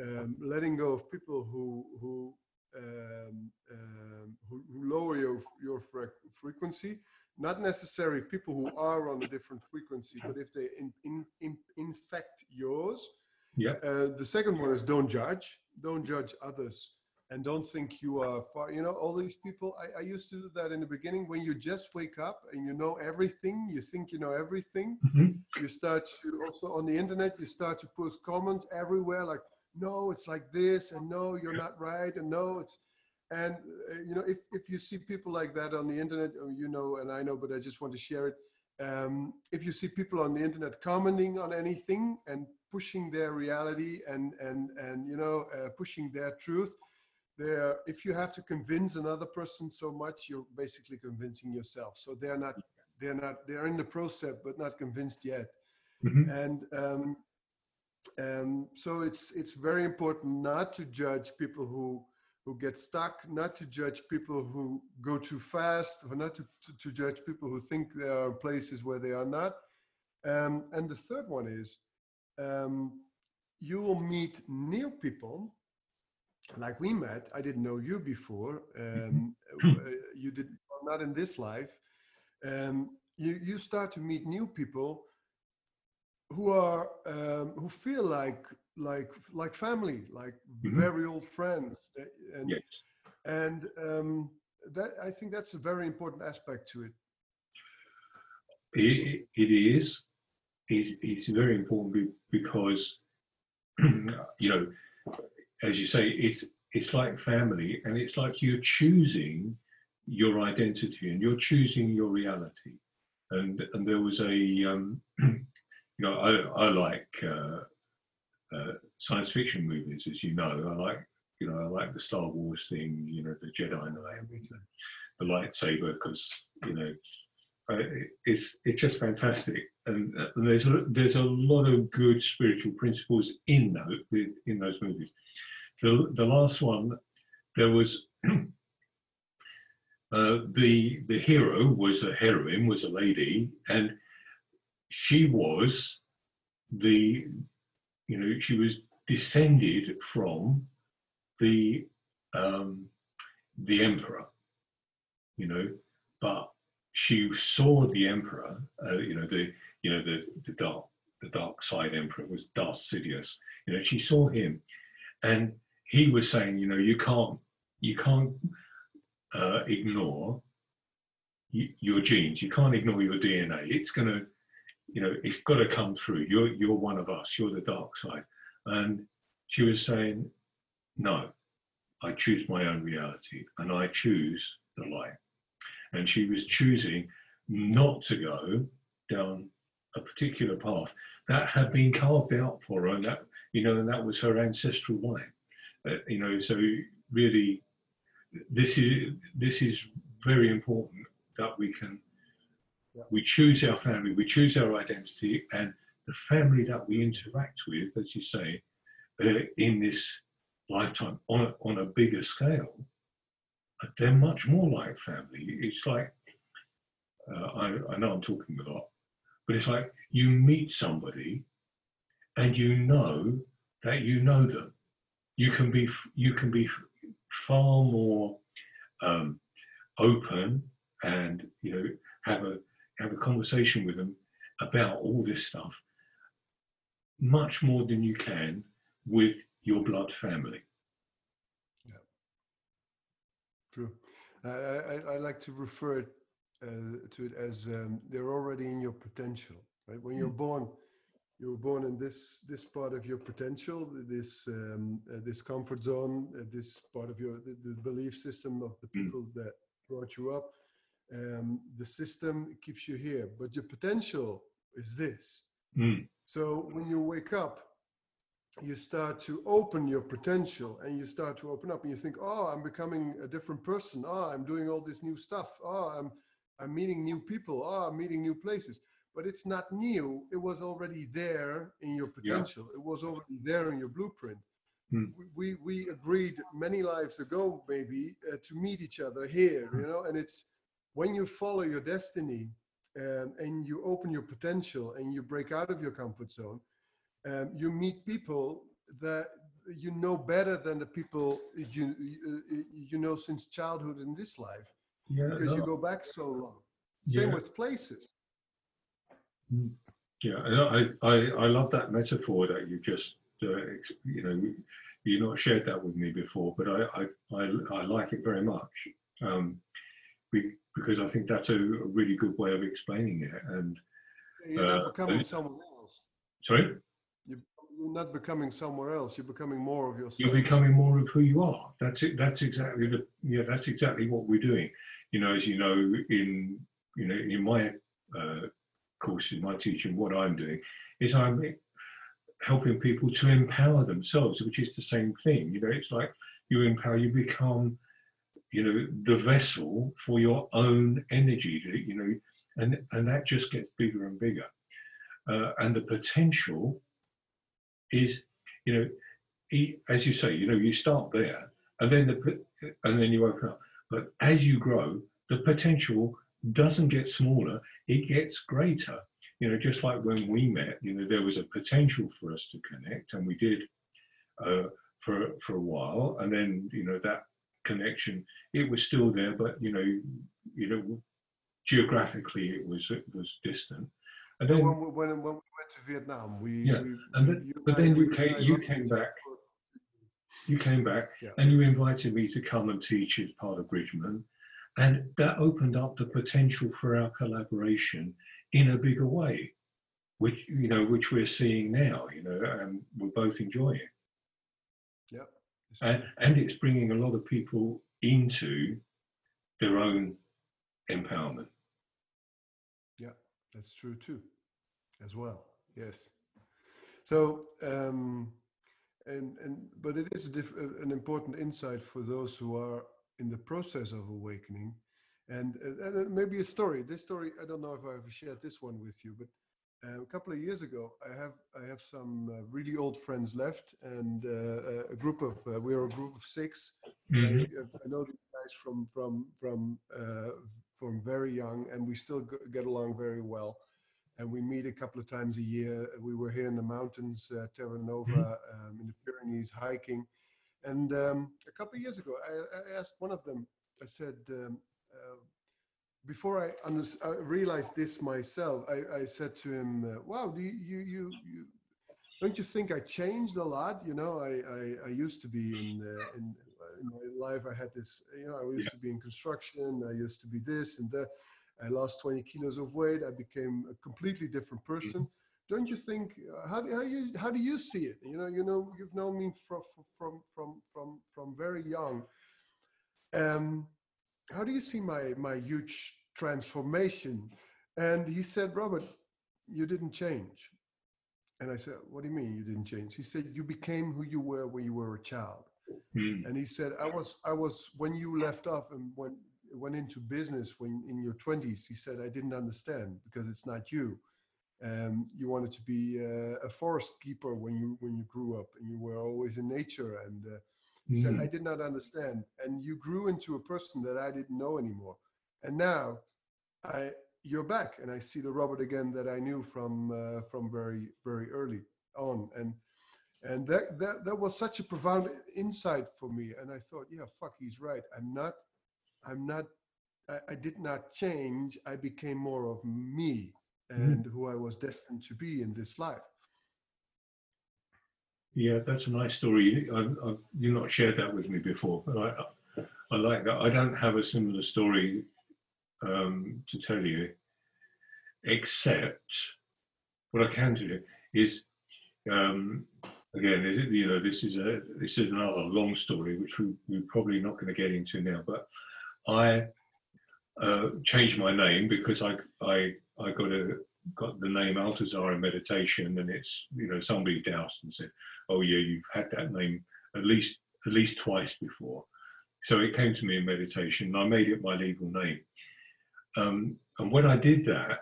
S1: um, letting go of people who who um, um, who, who, lower your your fre frequency. Not necessarily people who are on a different frequency, but if they in, in, in infect yours.
S2: Yeah.
S1: Uh, the second one is don't judge. Don't judge others and don't think you are far. You know, all these people, I, I, used to do that in the beginning when you just wake up and you know everything, you think you know everything. Mm-hmm. You start to also on the internet, you start to post comments everywhere like, no, it's like this, and no, you're not right, and no, it's. And uh, you know, if if you see people like that on the internet, uh, you know, and I know, but I just want to share it. Um, if you see people on the internet commenting on anything and pushing their reality and and and you know uh, pushing their truth, there if you have to convince another person so much, you're basically convincing yourself. So they're not they're not they're in the process but not convinced yet. Mm-hmm. And um, um, so it's it's very important not to judge people who who get stuck, not to judge people who go too fast, or not to, to, to judge people who think there are places where they are not. Um, and the third one is um, you will meet new people like we met. I didn't know you before. Um, mm-hmm. uh, you did well, not in this life. Um, you, you start to meet new people who are um, who feel like like like family, like mm-hmm. very old friends, and yes. and um, that I think that's a very important aspect to it.
S2: It, it is. It, it's very important because you know, as you say, it's it's like family, and it's like you're choosing your identity and you're choosing your reality. And and there was a um, you know, I, I like uh, uh, science fiction movies, as you know. I like, you know, I like the Star Wars thing, you know, the Jedi Knight, the lightsaber, because you know, it's it's just fantastic, and, and, there's a, there's a lot of good spiritual principles in those in those movies. The the last one, there was. Uh, the the hero was a heroine, was a lady, and she was the, you know, she was descended from the um, the emperor, you know, but she saw the emperor, uh, you know, the you know the the dark the dark side emperor was Darth Sidious. You know, she saw him, and he was saying, you know, you can't you can't uh, ignore your genes. You can't ignore your DNA. It's going to you know, it's got to come through. You're you're one of us. You're the dark side. And she was saying, no, I choose my own reality, and I choose the light. And she was choosing not to go down a particular path that had been carved out for her, and that you know, and that was her ancestral line. Uh, you know, so really, this is this is very important that we can We choose our family, we choose our identity, and the family that we interact with, as you say, uh, in this lifetime on a, on a bigger scale, uh, they're much more like family. It's like, uh, I, I know I'm talking a lot, but it's like you meet somebody and you know that you know them. You can be, you can be far more um, open and, you know, have a have a conversation with them about all this stuff much more than you can with your blood family.
S1: Yeah, true. I, I, I like to refer uh, to it as um, they're already in your potential. Right when you're mm. born, you were born in this this part of your potential, this um, uh, this comfort zone, uh, this part of your the, the, belief system of the hmm. people that brought you up um, the system keeps you here. But your potential is this. Mm. so when you wake up you start to open your potential and you start to open up and you think oh i'm becoming a different person. Oh i'm doing all this new stuff. Oh i'm i'm meeting new people. Oh i'm meeting new places. But it's not new. It was already there in your potential. Yeah. it was already there in your blueprint. Mm. we we agreed many lives ago maybe uh, to meet each other here you know and it's when you follow your destiny um, and you open your potential and you break out of your comfort zone, um, you meet people that you know better than the people you you, you know since childhood in this life yeah, because no. you go back so long. Same yeah. with places.
S2: Mm. Yeah, I, I I love that metaphor that you just uh, you know you not shared that with me before, but I I I, I like it very much. Um, because I think that's a, a, really good way of explaining it. And
S1: you're uh, becoming someone else.
S2: Sorry,
S1: you're, you're not becoming somewhere else. You're becoming more of yourself.
S2: You're becoming more of who you are. That's it. That's exactly the yeah. That's exactly what we're doing. You know, as you know, in you know, in my uh, course, in my teaching, what I'm doing is I'm helping people to empower themselves, which is the same thing. You know, it's like you empower, you become, you know, the vessel for your own energy. You know, and and that just gets bigger and bigger, uh, and the potential is, you know, as you say, you know, you start there, and then the and then you open up. But as you grow, the potential doesn't get smaller; it gets greater you know, just like when we met, you know, there was a potential for us to connect, and we did uh, for for a while, and then you know that connection, it was still there, but you know, you know, geographically it was it was distant.
S1: And then when, when, when we went to Vietnam, we
S2: yeah,
S1: we,
S2: and then, you, but then you came you came back. You came back yeah. and you invited me to come and teach as part of Bridgeman. And that opened up the potential for our collaboration in a bigger way, which you know, which we're seeing now. You know, and we're both enjoying.
S1: Yeah,
S2: and and it's bringing a lot of people into their own empowerment.
S1: Yeah, that's true too, as well. Yes. So, um, and and but it is diff- an important insight for those who are in the process of awakening and, and maybe a story. This story, I don't know if I've shared this one with you, but uh, a couple of years ago, I have I have some uh, really old friends left, and uh, a group of uh, we are a group of 6 mm-hmm. I, I, know these guys from from from uh, from very young, and we still get along very well. And we meet a couple of times a year. We were here in the mountains, uh, Terra Nova, mm-hmm. um, in the Pyrenees, hiking. And um, a couple of years ago, I, I, asked one of them. I said, um, before I, I, realized this myself, I, I said to him, uh, "Wow, do you, you, you, you, don't you think I changed a lot? You know, I, I, I used to be in, uh, in, in my life. I had this, you know, I used yeah. to be in construction. I used to be this and that. I lost 20 kilos of weight. I became a completely different person." Mm-hmm don't you think uh, how, do, how you how do you see it you know you know you've known me from from from from from very young um how do you see my my huge transformation? And he said robert you didn't change. And i said what do you mean you didn't change? He said you became who you were when you were a child. Mm. and he said i was i was when you left off and went went into business when in your 20s he said i didn't understand because it's not you. Um, you wanted to be uh, a forest keeper when you when you grew up and you were always in nature and uh, he mm. said, I did not understand. And you grew into a person that I didn't know anymore. And now I you're back and I see the Robert again that I knew from uh, from very, very early on. And and that, that that was such a profound insight for me. And I thought, yeah, fuck, he's right. I'm not, I'm not, I, I did not change. I became more of me mm-hmm. and mm. who I was destined to be in this life.
S2: Yeah, that's a nice story. I, I, you've not shared that with me before, but I, I like that. I don't have a similar story um, to tell you, except what I can do is, um, again, is it, you know, this is a this is another long story which we, we're probably not going to get into now. But I uh, changed my name because I I I got a got the name Altazar in meditation, and it's you know somebody doused and said, "Oh yeah, you've had that name at least at least twice before." So it came to me in meditation, and I made it my legal name. Um, and when I did that,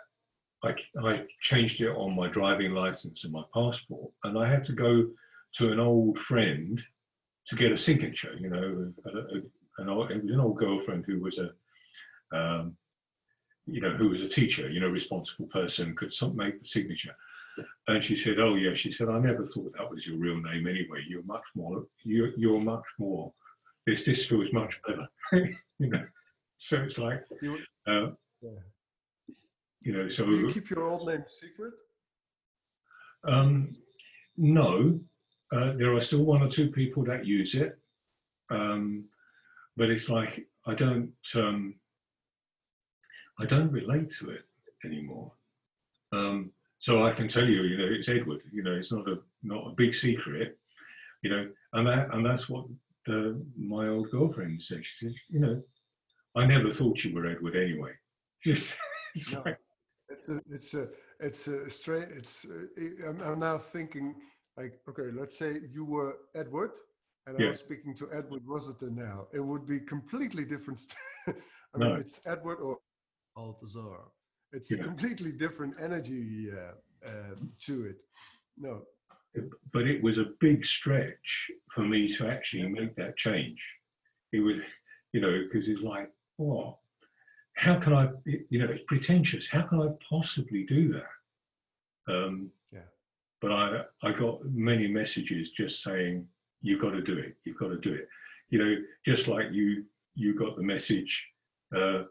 S2: I, I changed it on my driving license and my passport, and I had to go to an old friend to get a signature. You know, a, a, an old, it was an old girlfriend who was a um, you know, who was a teacher, you know, responsible person, could make the signature. And she said, "Oh yeah," she said, "I never thought that was your real name anyway. You're much more. You're you're much more. This this feels much better, you know." So it's like, uh, yeah. you know. So
S1: Do you keep your old name secret?
S2: Um, no, uh, there are still one or two people that use it, um, but it's like I don't. Um, I don't relate to it anymore. Um, so I can tell you, you know, it's Edward. You know, it's not a not a big secret. You know, and that and that's what the, my old girlfriend said. She said, you know, I never thought you were Edward anyway. Just it's
S1: no,
S2: like,
S1: it's a it's a it's a straight. It's uh, I'm, I'm now thinking like okay, let's say you were Edward, and I
S2: Yeah.
S1: was speaking to Edward Rossiter now. It would be completely different. I mean,
S2: No.
S1: it's Edward or Altazar. It's a completely different energy uh, uh, to it. No,
S2: but it was a big stretch for me to actually
S1: Yeah.
S2: make that change. It was, you know, because it's like, what? How can I? You know, it's pretentious. How can I possibly do that? Um,
S1: Yeah.
S2: But I, I got many messages just saying, you've got to do it. You've got to do it. You know, just like you, you got the message, uh,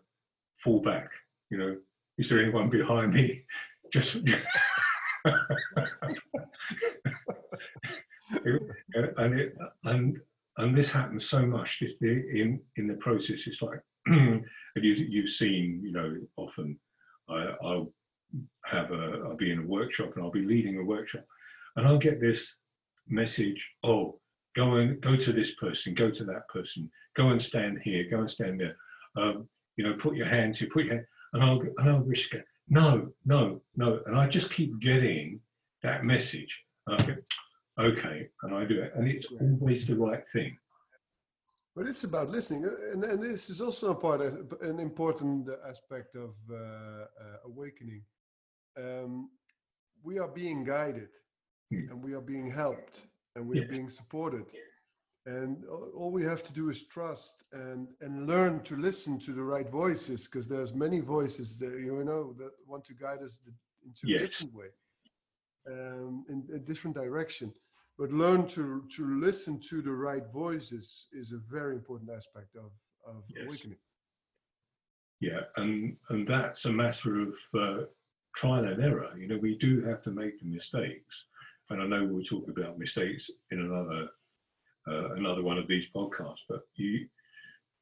S2: fall back. You know, is there anyone behind me? Just. And it, and and this happens so much in in the process. It's like, and you, you've seen, you know, often I, I'll have a, I'll be in a workshop and I'll be leading a workshop, and I'll get this message, oh, go and go to this person, go to that person, go and stand here, go and stand there, um, you know, put your hands here, put your hand, and I'll and I'll risk it. No, no, no, and I just keep getting that message, and I go, okay, and I do it, and it's always the right thing.
S1: But it's about listening, and, and this is also a part, of, an important aspect of uh, uh, awakening. Um, we are being guided,
S2: Hmm.
S1: and we are being helped, and we are being supported, and all we have to do is trust and and learn to listen to the right voices, because there's many voices that you know that want to guide us into a different way, um, in a different direction but learn to to listen to the right voices is a very important aspect of of
S2: Yes.
S1: awakening
S2: Yeah, and and that's a matter of uh, trial and error. You know, we do have to make the mistakes, and I know we'll talk about mistakes in another uh, another one of these podcasts. But you,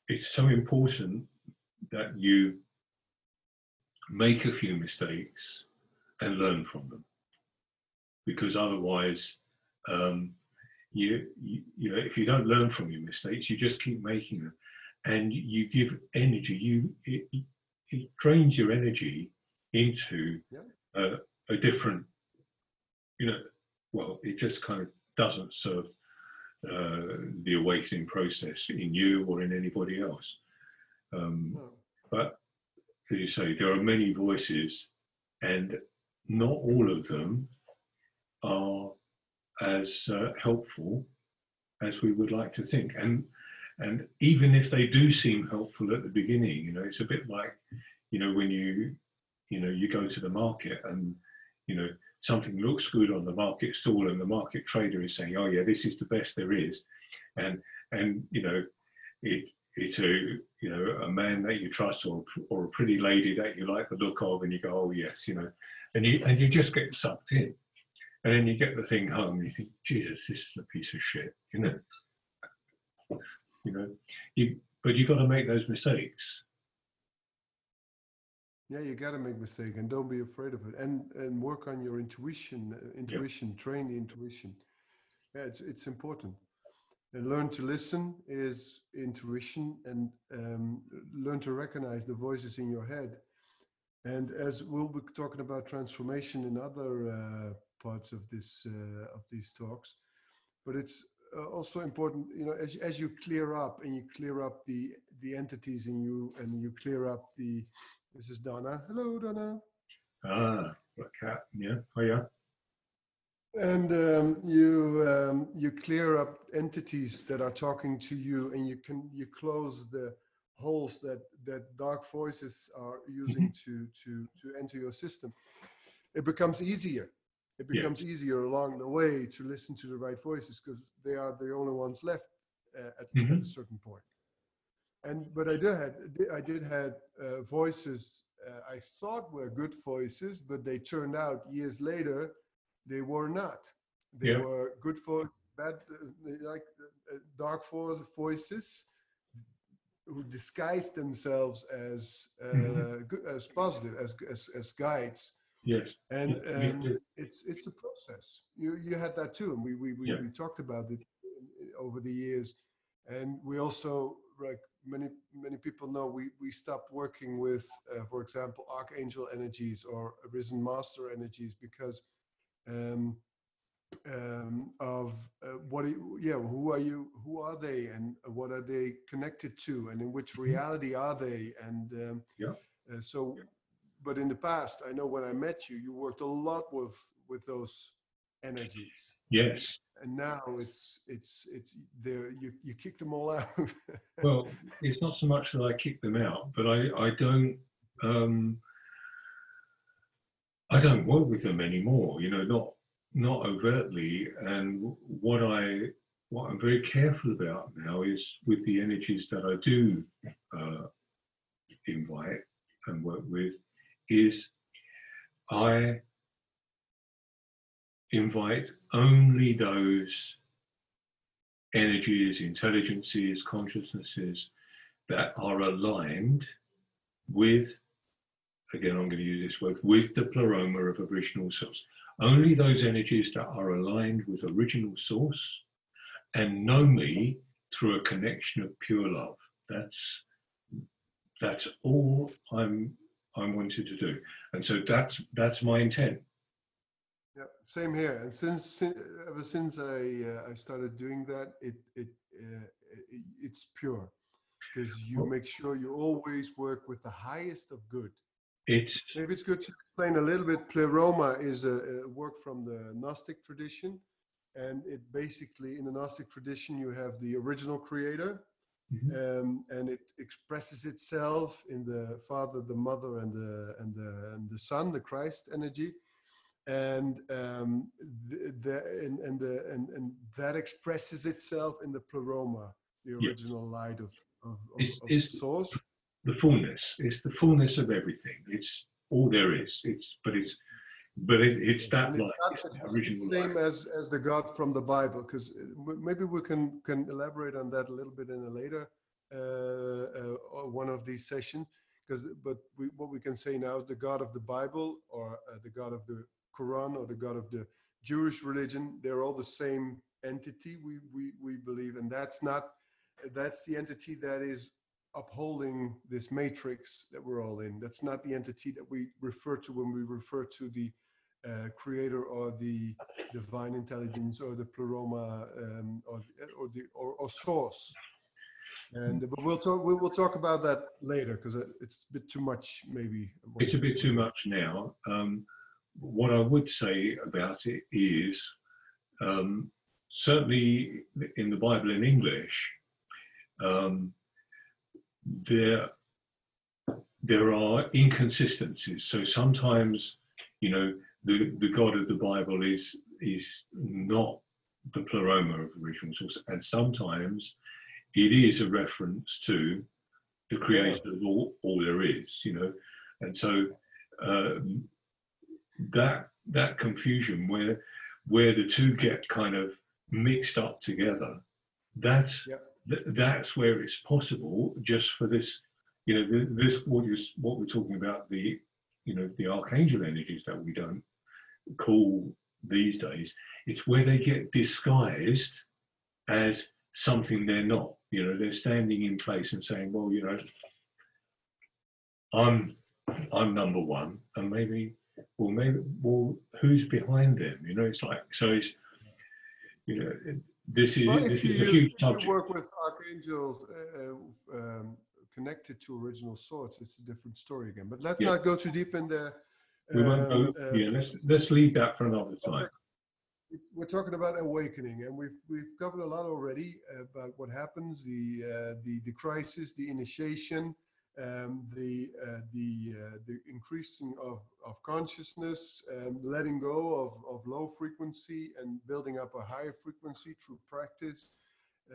S2: it's so important that you make a few mistakes and learn from them, because otherwise, um, you, you you know if you don't learn from your mistakes, you just keep making them and you give energy you it, it drains your energy into a, a different you know well it just kind of doesn't serve uh, the awakening process in you or in anybody else. Um, but as you say there are many voices and not all of them are as uh, helpful as we would like to think. And and even if they do seem helpful at the beginning you know it's a bit like you know when you you know you go to the market and you know something looks good on the market stall and the market trader is saying oh yeah this is the best there is. And and you know it it's a you know a man that you trust or or a pretty lady that you like the look of and you go oh yes you know. And you and you just get sucked in. And then you get the thing home and you think jesus this is a piece of shit you know. You know you but you've got to make those mistakes
S1: yeah you got to make mistake and don't be afraid of it and and work on your intuition uh, intuition train the intuition. Yeah it's it's important. And learn to listen is intuition and um, learn to recognize the voices in your head. And as we'll be talking about transformation in other uh, parts of this uh, of these talks but it's uh, also important you know as, as you clear up and you clear up the the entities in you and you clear up the this is donna. Hello donna.
S2: Ah what cat. Yeah oh yeah
S1: and um, you um, you clear up entities that are talking to you and you can you close the holes that that dark voices are using to to to enter your system. It becomes easier. It
S2: Yeah.
S1: becomes easier along the way to listen to the right voices because they are the only ones left uh, at, at
S2: Mhm.
S1: a certain point and but i did had i did had uh, voices uh, i thought were good voices but they turned out years later they were not they
S2: Yeah.
S1: were good for bad uh, like uh, dark vo- voices who disguised themselves as uh,
S2: Mhm.
S1: good, as positive as, as as guides
S2: Yes.
S1: and um, it's it's a process. You you had that too, and we we we,
S2: Yeah.
S1: we talked about it uh, over the years, and we also like many many people know we we stopped working with, uh, for example, archangel energies or risen master energies because um, um, of uh, what are- yeah who are you who are they and what are they connected to and in which reality are they and um,
S2: Yeah.
S1: uh, so but in the past i know when i met you you worked a lot with with those energies
S2: Yes.
S1: And now it's it's it's there you you kick them all out
S2: Well, it's not so much that I kick them out, but I, I don't um, I don't work with them anymore. You know, not not overtly. And what I what I'm very careful about now is with the energies that I do uh, invite and work with, is I invite only those energies, intelligences, consciousnesses that are aligned with, again, I'm going to use this word, with the pleroma of original source. Only those energies that are aligned with original source and know me through a connection of pure love. That's that's all I'm I'm wanting to do, and so that's that's my intent.
S1: Yeah, same here. And since, since ever since I uh, I started doing that, it it, uh, it it's pure because you make sure you always work with the highest of good.
S2: It's
S1: Maybe it's good to explain a little bit. Pleroma is a, a work from the Gnostic tradition, and it basically in the Gnostic tradition you have the original creator,
S2: Mhm.
S1: um, and it expresses itself in the Father, the Mother, and the and the and the Son, the Christ energy, and um, the, the and and the and, and that expresses itself in the pleroma, the
S2: Yeah.
S1: original light of of, of,
S2: Is-
S1: of
S2: is-
S1: source.
S2: the fullness. It's the fullness of everything. It's all there is. It's but it's but it, it's that
S1: And it's
S2: light. It's
S1: it's
S2: that original
S1: the same
S2: light.
S1: as as the God from the Bible, because maybe we can can elaborate on that a little bit in a later uh, uh, one of these sessions. Because but we, what we can say now is the God of the Bible or uh, the God of the Quran or the God of the Jewish religion. They're all the same entity. We we we believe, and that's not that's the entity that is upholding this matrix that we're all in. That's not the entity that we refer to when we refer to the uh, creator or the divine intelligence or the pleroma um, or, or the or, or source. And but we'll talk we will talk about that later because it's a bit too much maybe.
S2: It's a bit too much now. Um, what I would say about it is um, certainly in the Bible in English, um, there there are inconsistencies. So sometimes, you know, the, the God of the Bible is is not the pleroma of original source, and sometimes it is a reference to the creator of all, all there is, you know, and so um, that that confusion where where the two get kind of mixed up together, that's
S1: Yep.
S2: th- that's where it's possible just for this, you know, th- this what is what we're talking about the, you know, the archangel energies that we don't call these days. It's where they get disguised as something they're not. You know, they're standing in place and saying, well, you know, I'm I'm number one, and maybe, well, maybe, well, who's behind them? You know, it's like so. It's you know, this is
S1: Well,
S2: this
S1: you,
S2: is a huge
S1: if you
S2: subject.
S1: work with archangels uh, um, connected to original source, it's a different story again. But let's
S2: Yeah.
S1: not go too deep in the.
S2: We won't go.
S1: um, uh,
S2: Yeah, let's let's leave that for another time.
S1: we're talking about awakening and we've we've covered a lot already about what happens the uh, the the crisis the initiation um, the uh, the uh, the increasing of of consciousness um, letting go of of low frequency and building up a higher frequency through practice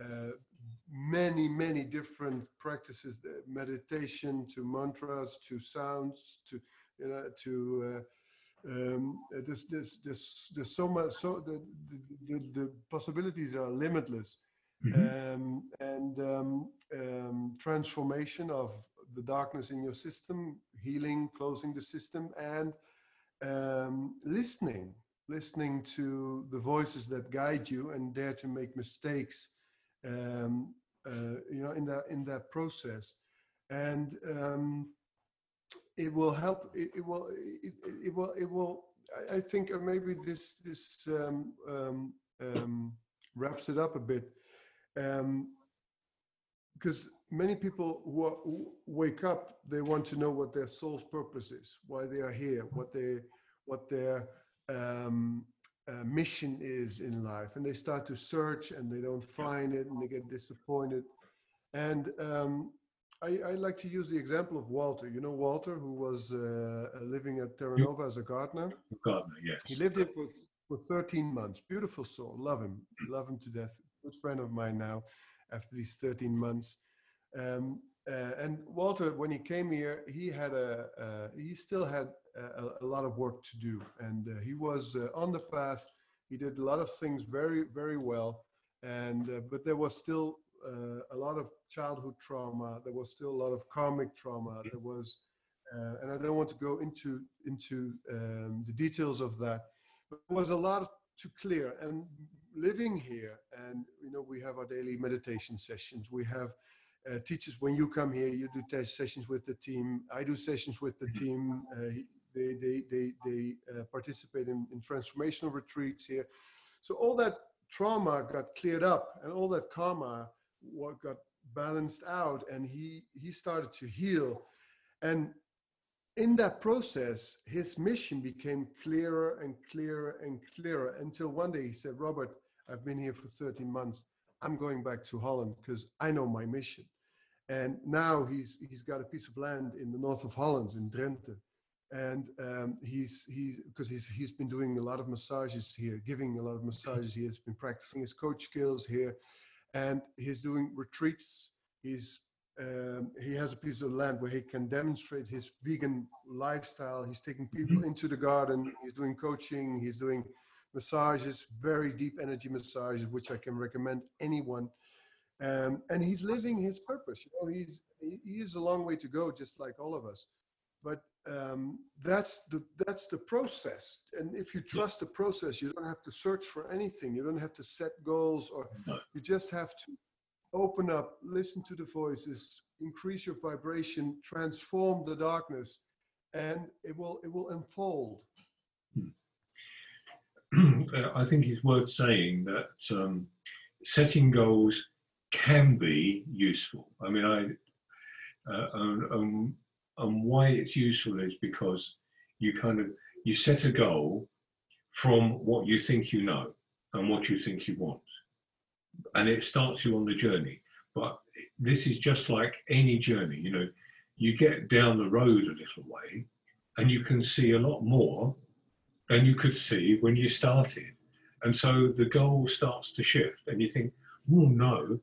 S1: uh, many many different practices uh, meditation to mantras to sounds to you know to uh, um, there's, there's, there's, there's so much, so the, the, the, possibilities are limitless.
S2: Mhm.
S1: Um, and um, um, transformation of the darkness in your system, healing, closing the system, and um, listening, listening to the voices that guide you and dare to make mistakes, um, uh, you know, in that in that process, and um, it will help. It, it will. It, it, will. It will. I, I think maybe this this um, um, um, wraps it up a bit, because many people who, are, who, wake up they want to know what their soul's purpose is why they are here what they what their um, uh, mission is in life and they start to search and they don't find it and they get disappointed and um, I, I, like to use the example of Walter. You know Walter, who was uh, living at Terra Nova as a gardener.
S2: Gardener, yes.
S1: He lived here for, for 13 months. Beautiful soul. Love him. Love him to death. Good friend of mine now. After these 13 months, um, uh, and Walter, when he came here, he had a uh, he still had a, a, lot of work to do, and uh, he was uh, on the path. He did a lot of things very very well, and uh, but there was still uh, a lot of childhood trauma. There was still a lot of karmic trauma. There was, and I don't want to go into into um, the details of that, but there was a lot to clear. And living here, and you know, we have our daily meditation sessions. We have uh, teachers, when you come here, you do test sessions with the team. I do sessions with the mm-hmm. team. Uh, they they they they uh, participate in, in transformational retreats here. So all that trauma got cleared up, and all that karma what got balanced out, and he he started to heal. And in that process, his mission became clearer and clearer and clearer until one day he said, "Robert, I've been here for 13 months. I'm going back to Holland because I know my mission. And now he's he's got a piece of land in the north of Holland in Drenthe, and um, he's he's because he's, he's been doing a lot of massages here, giving a lot of massages. He has been practicing his coach skills here, and he's doing retreats. He's um, he has a piece of land where he can demonstrate his vegan lifestyle. He's taking people mm-hmm. into the garden. He's doing coaching. He's doing massages, very deep energy massages, which I can recommend anyone. Um, and he's living his purpose. You know, he's he is a long way to go, just like all of us. But um, that's the that's the process. And if you trust the process, you don't have to search for anything. You don't have to set goals, or you just have to open up, listen to the voices, increase your vibration, transform the darkness, and it will it will unfold. Hmm.
S2: I think it's worth saying that um, setting goals can be useful. I mean, I uh, and why it's useful is because you kind of you set a goal from what you think you know and what you think you want, and it starts you on the journey. But this is just like any journey. You know, you get down the road a little way, and you can see a lot more than you could see when you started. And so the goal starts to shift, and you think, oh no,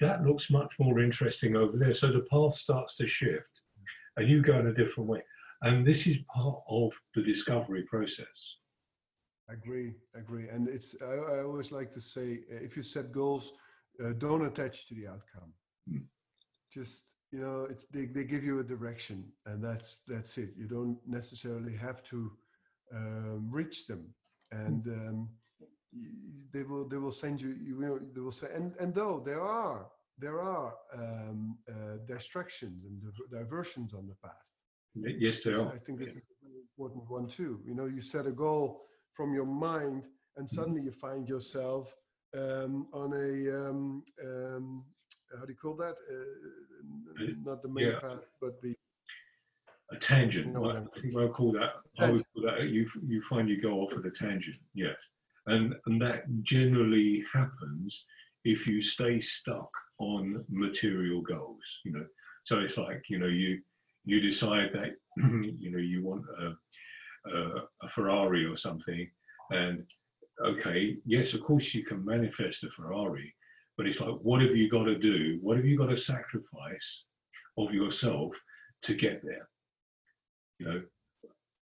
S2: that looks much more interesting over there. So the path starts to shift, and you go in a different way. And this is part of the discovery process.
S1: Agree, agree. And it's I, I always like to say, if you set goals, uh, don't attach to the outcome. Mm. Just you know, it's, they they give you a direction, and that's that's it. You don't necessarily have to um, reach them, and um, they will they will send you. You will they will say, and and though there are there are um, uh, distractions and diversions on the path.
S2: Yes, there.
S1: I think this is a very important one too. You know, you set a goal from your mind, and suddenly mm-hmm. you find yourself um, on a um, um, how do you call that? Uh not the main yeah. path, but the
S2: a tangent. No, I think I call that. I would call that. You you find you go off at a tangent. Yes, and and that generally happens if you stay stuck on material goals. You know, so it's like you know you you decide that you know you want a, a, a Ferrari or something, and okay, yes, of course you can manifest a Ferrari, but it's like what have you got to do? What have you got to sacrifice of yourself to get there? You know.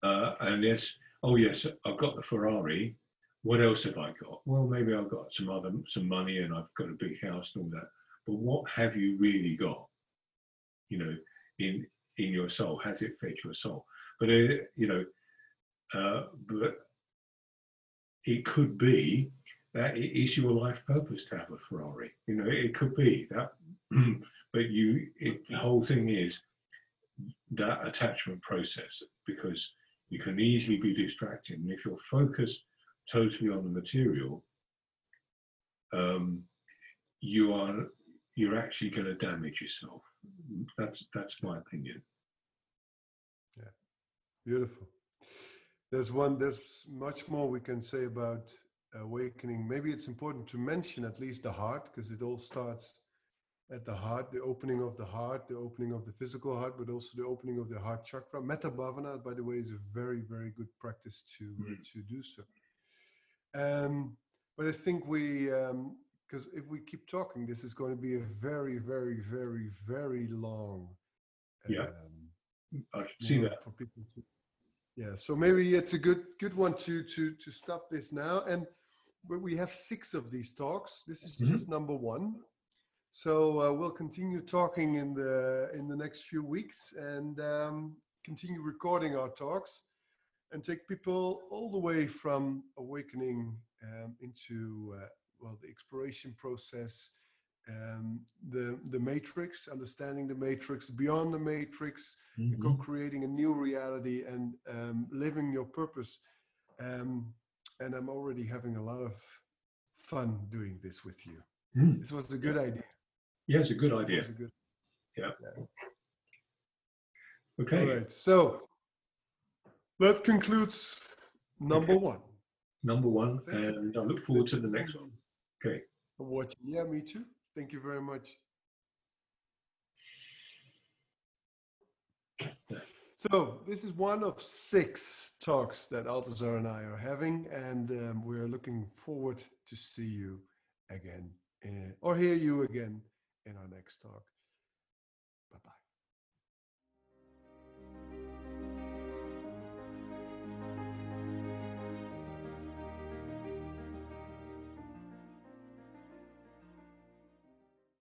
S2: Uh, and yes, oh yes, I've got the Ferrari. What else have I got? Well, maybe I've got some other some money and I've got a big house and all that. But what have you really got? You know, in in your soul, has it fed your soul? But uh, you know, uh, but it could be that it is your life purpose to have a Ferrari. You know, it could be that, but you, it, the whole thing is that attachment process because you can easily be distracted. And if you're focused totally on the material, um, you are you're actually going to damage yourself. That's that's my opinion.
S1: Yeah, beautiful. There's one. There's much more we can say about awakening. Maybe it's important to mention at least the heart because it all starts at the heart, the opening of the heart, the opening of the physical heart, but also the opening of the heart chakra. Metta Bhavana, by the way, is a very, very good practice to mm. to do so. Um, but I think we, because um, if we keep talking, this is going to be a very, very, very, very long.
S2: Yeah, um, I can see that
S1: for people to. Yeah, so maybe it's a good good one to to to stop this now. And we have six of these talks. This is mm-hmm. just number one. So uh, we'll continue talking in the in the next few weeks and um, continue recording our talks and take people all the way from awakening um, into uh, well the exploration process, um, the the matrix, understanding the matrix, beyond the matrix, mm-hmm. co-creating a new reality and um, living your purpose. Um, and I'm already having a lot of fun doing this with you. Mm. This was a good idea.
S2: Yeah, it's a good idea. A good, yeah. yeah. Okay.
S1: All right. So that concludes number okay. one.
S2: Number one, and I look forward to the next one. Okay.
S1: I'm watching. Yeah, me too. Thank you very much. So this is one of six talks that Altazar and I are having, and um, we're looking forward to see you again uh, or hear you again in our next talk.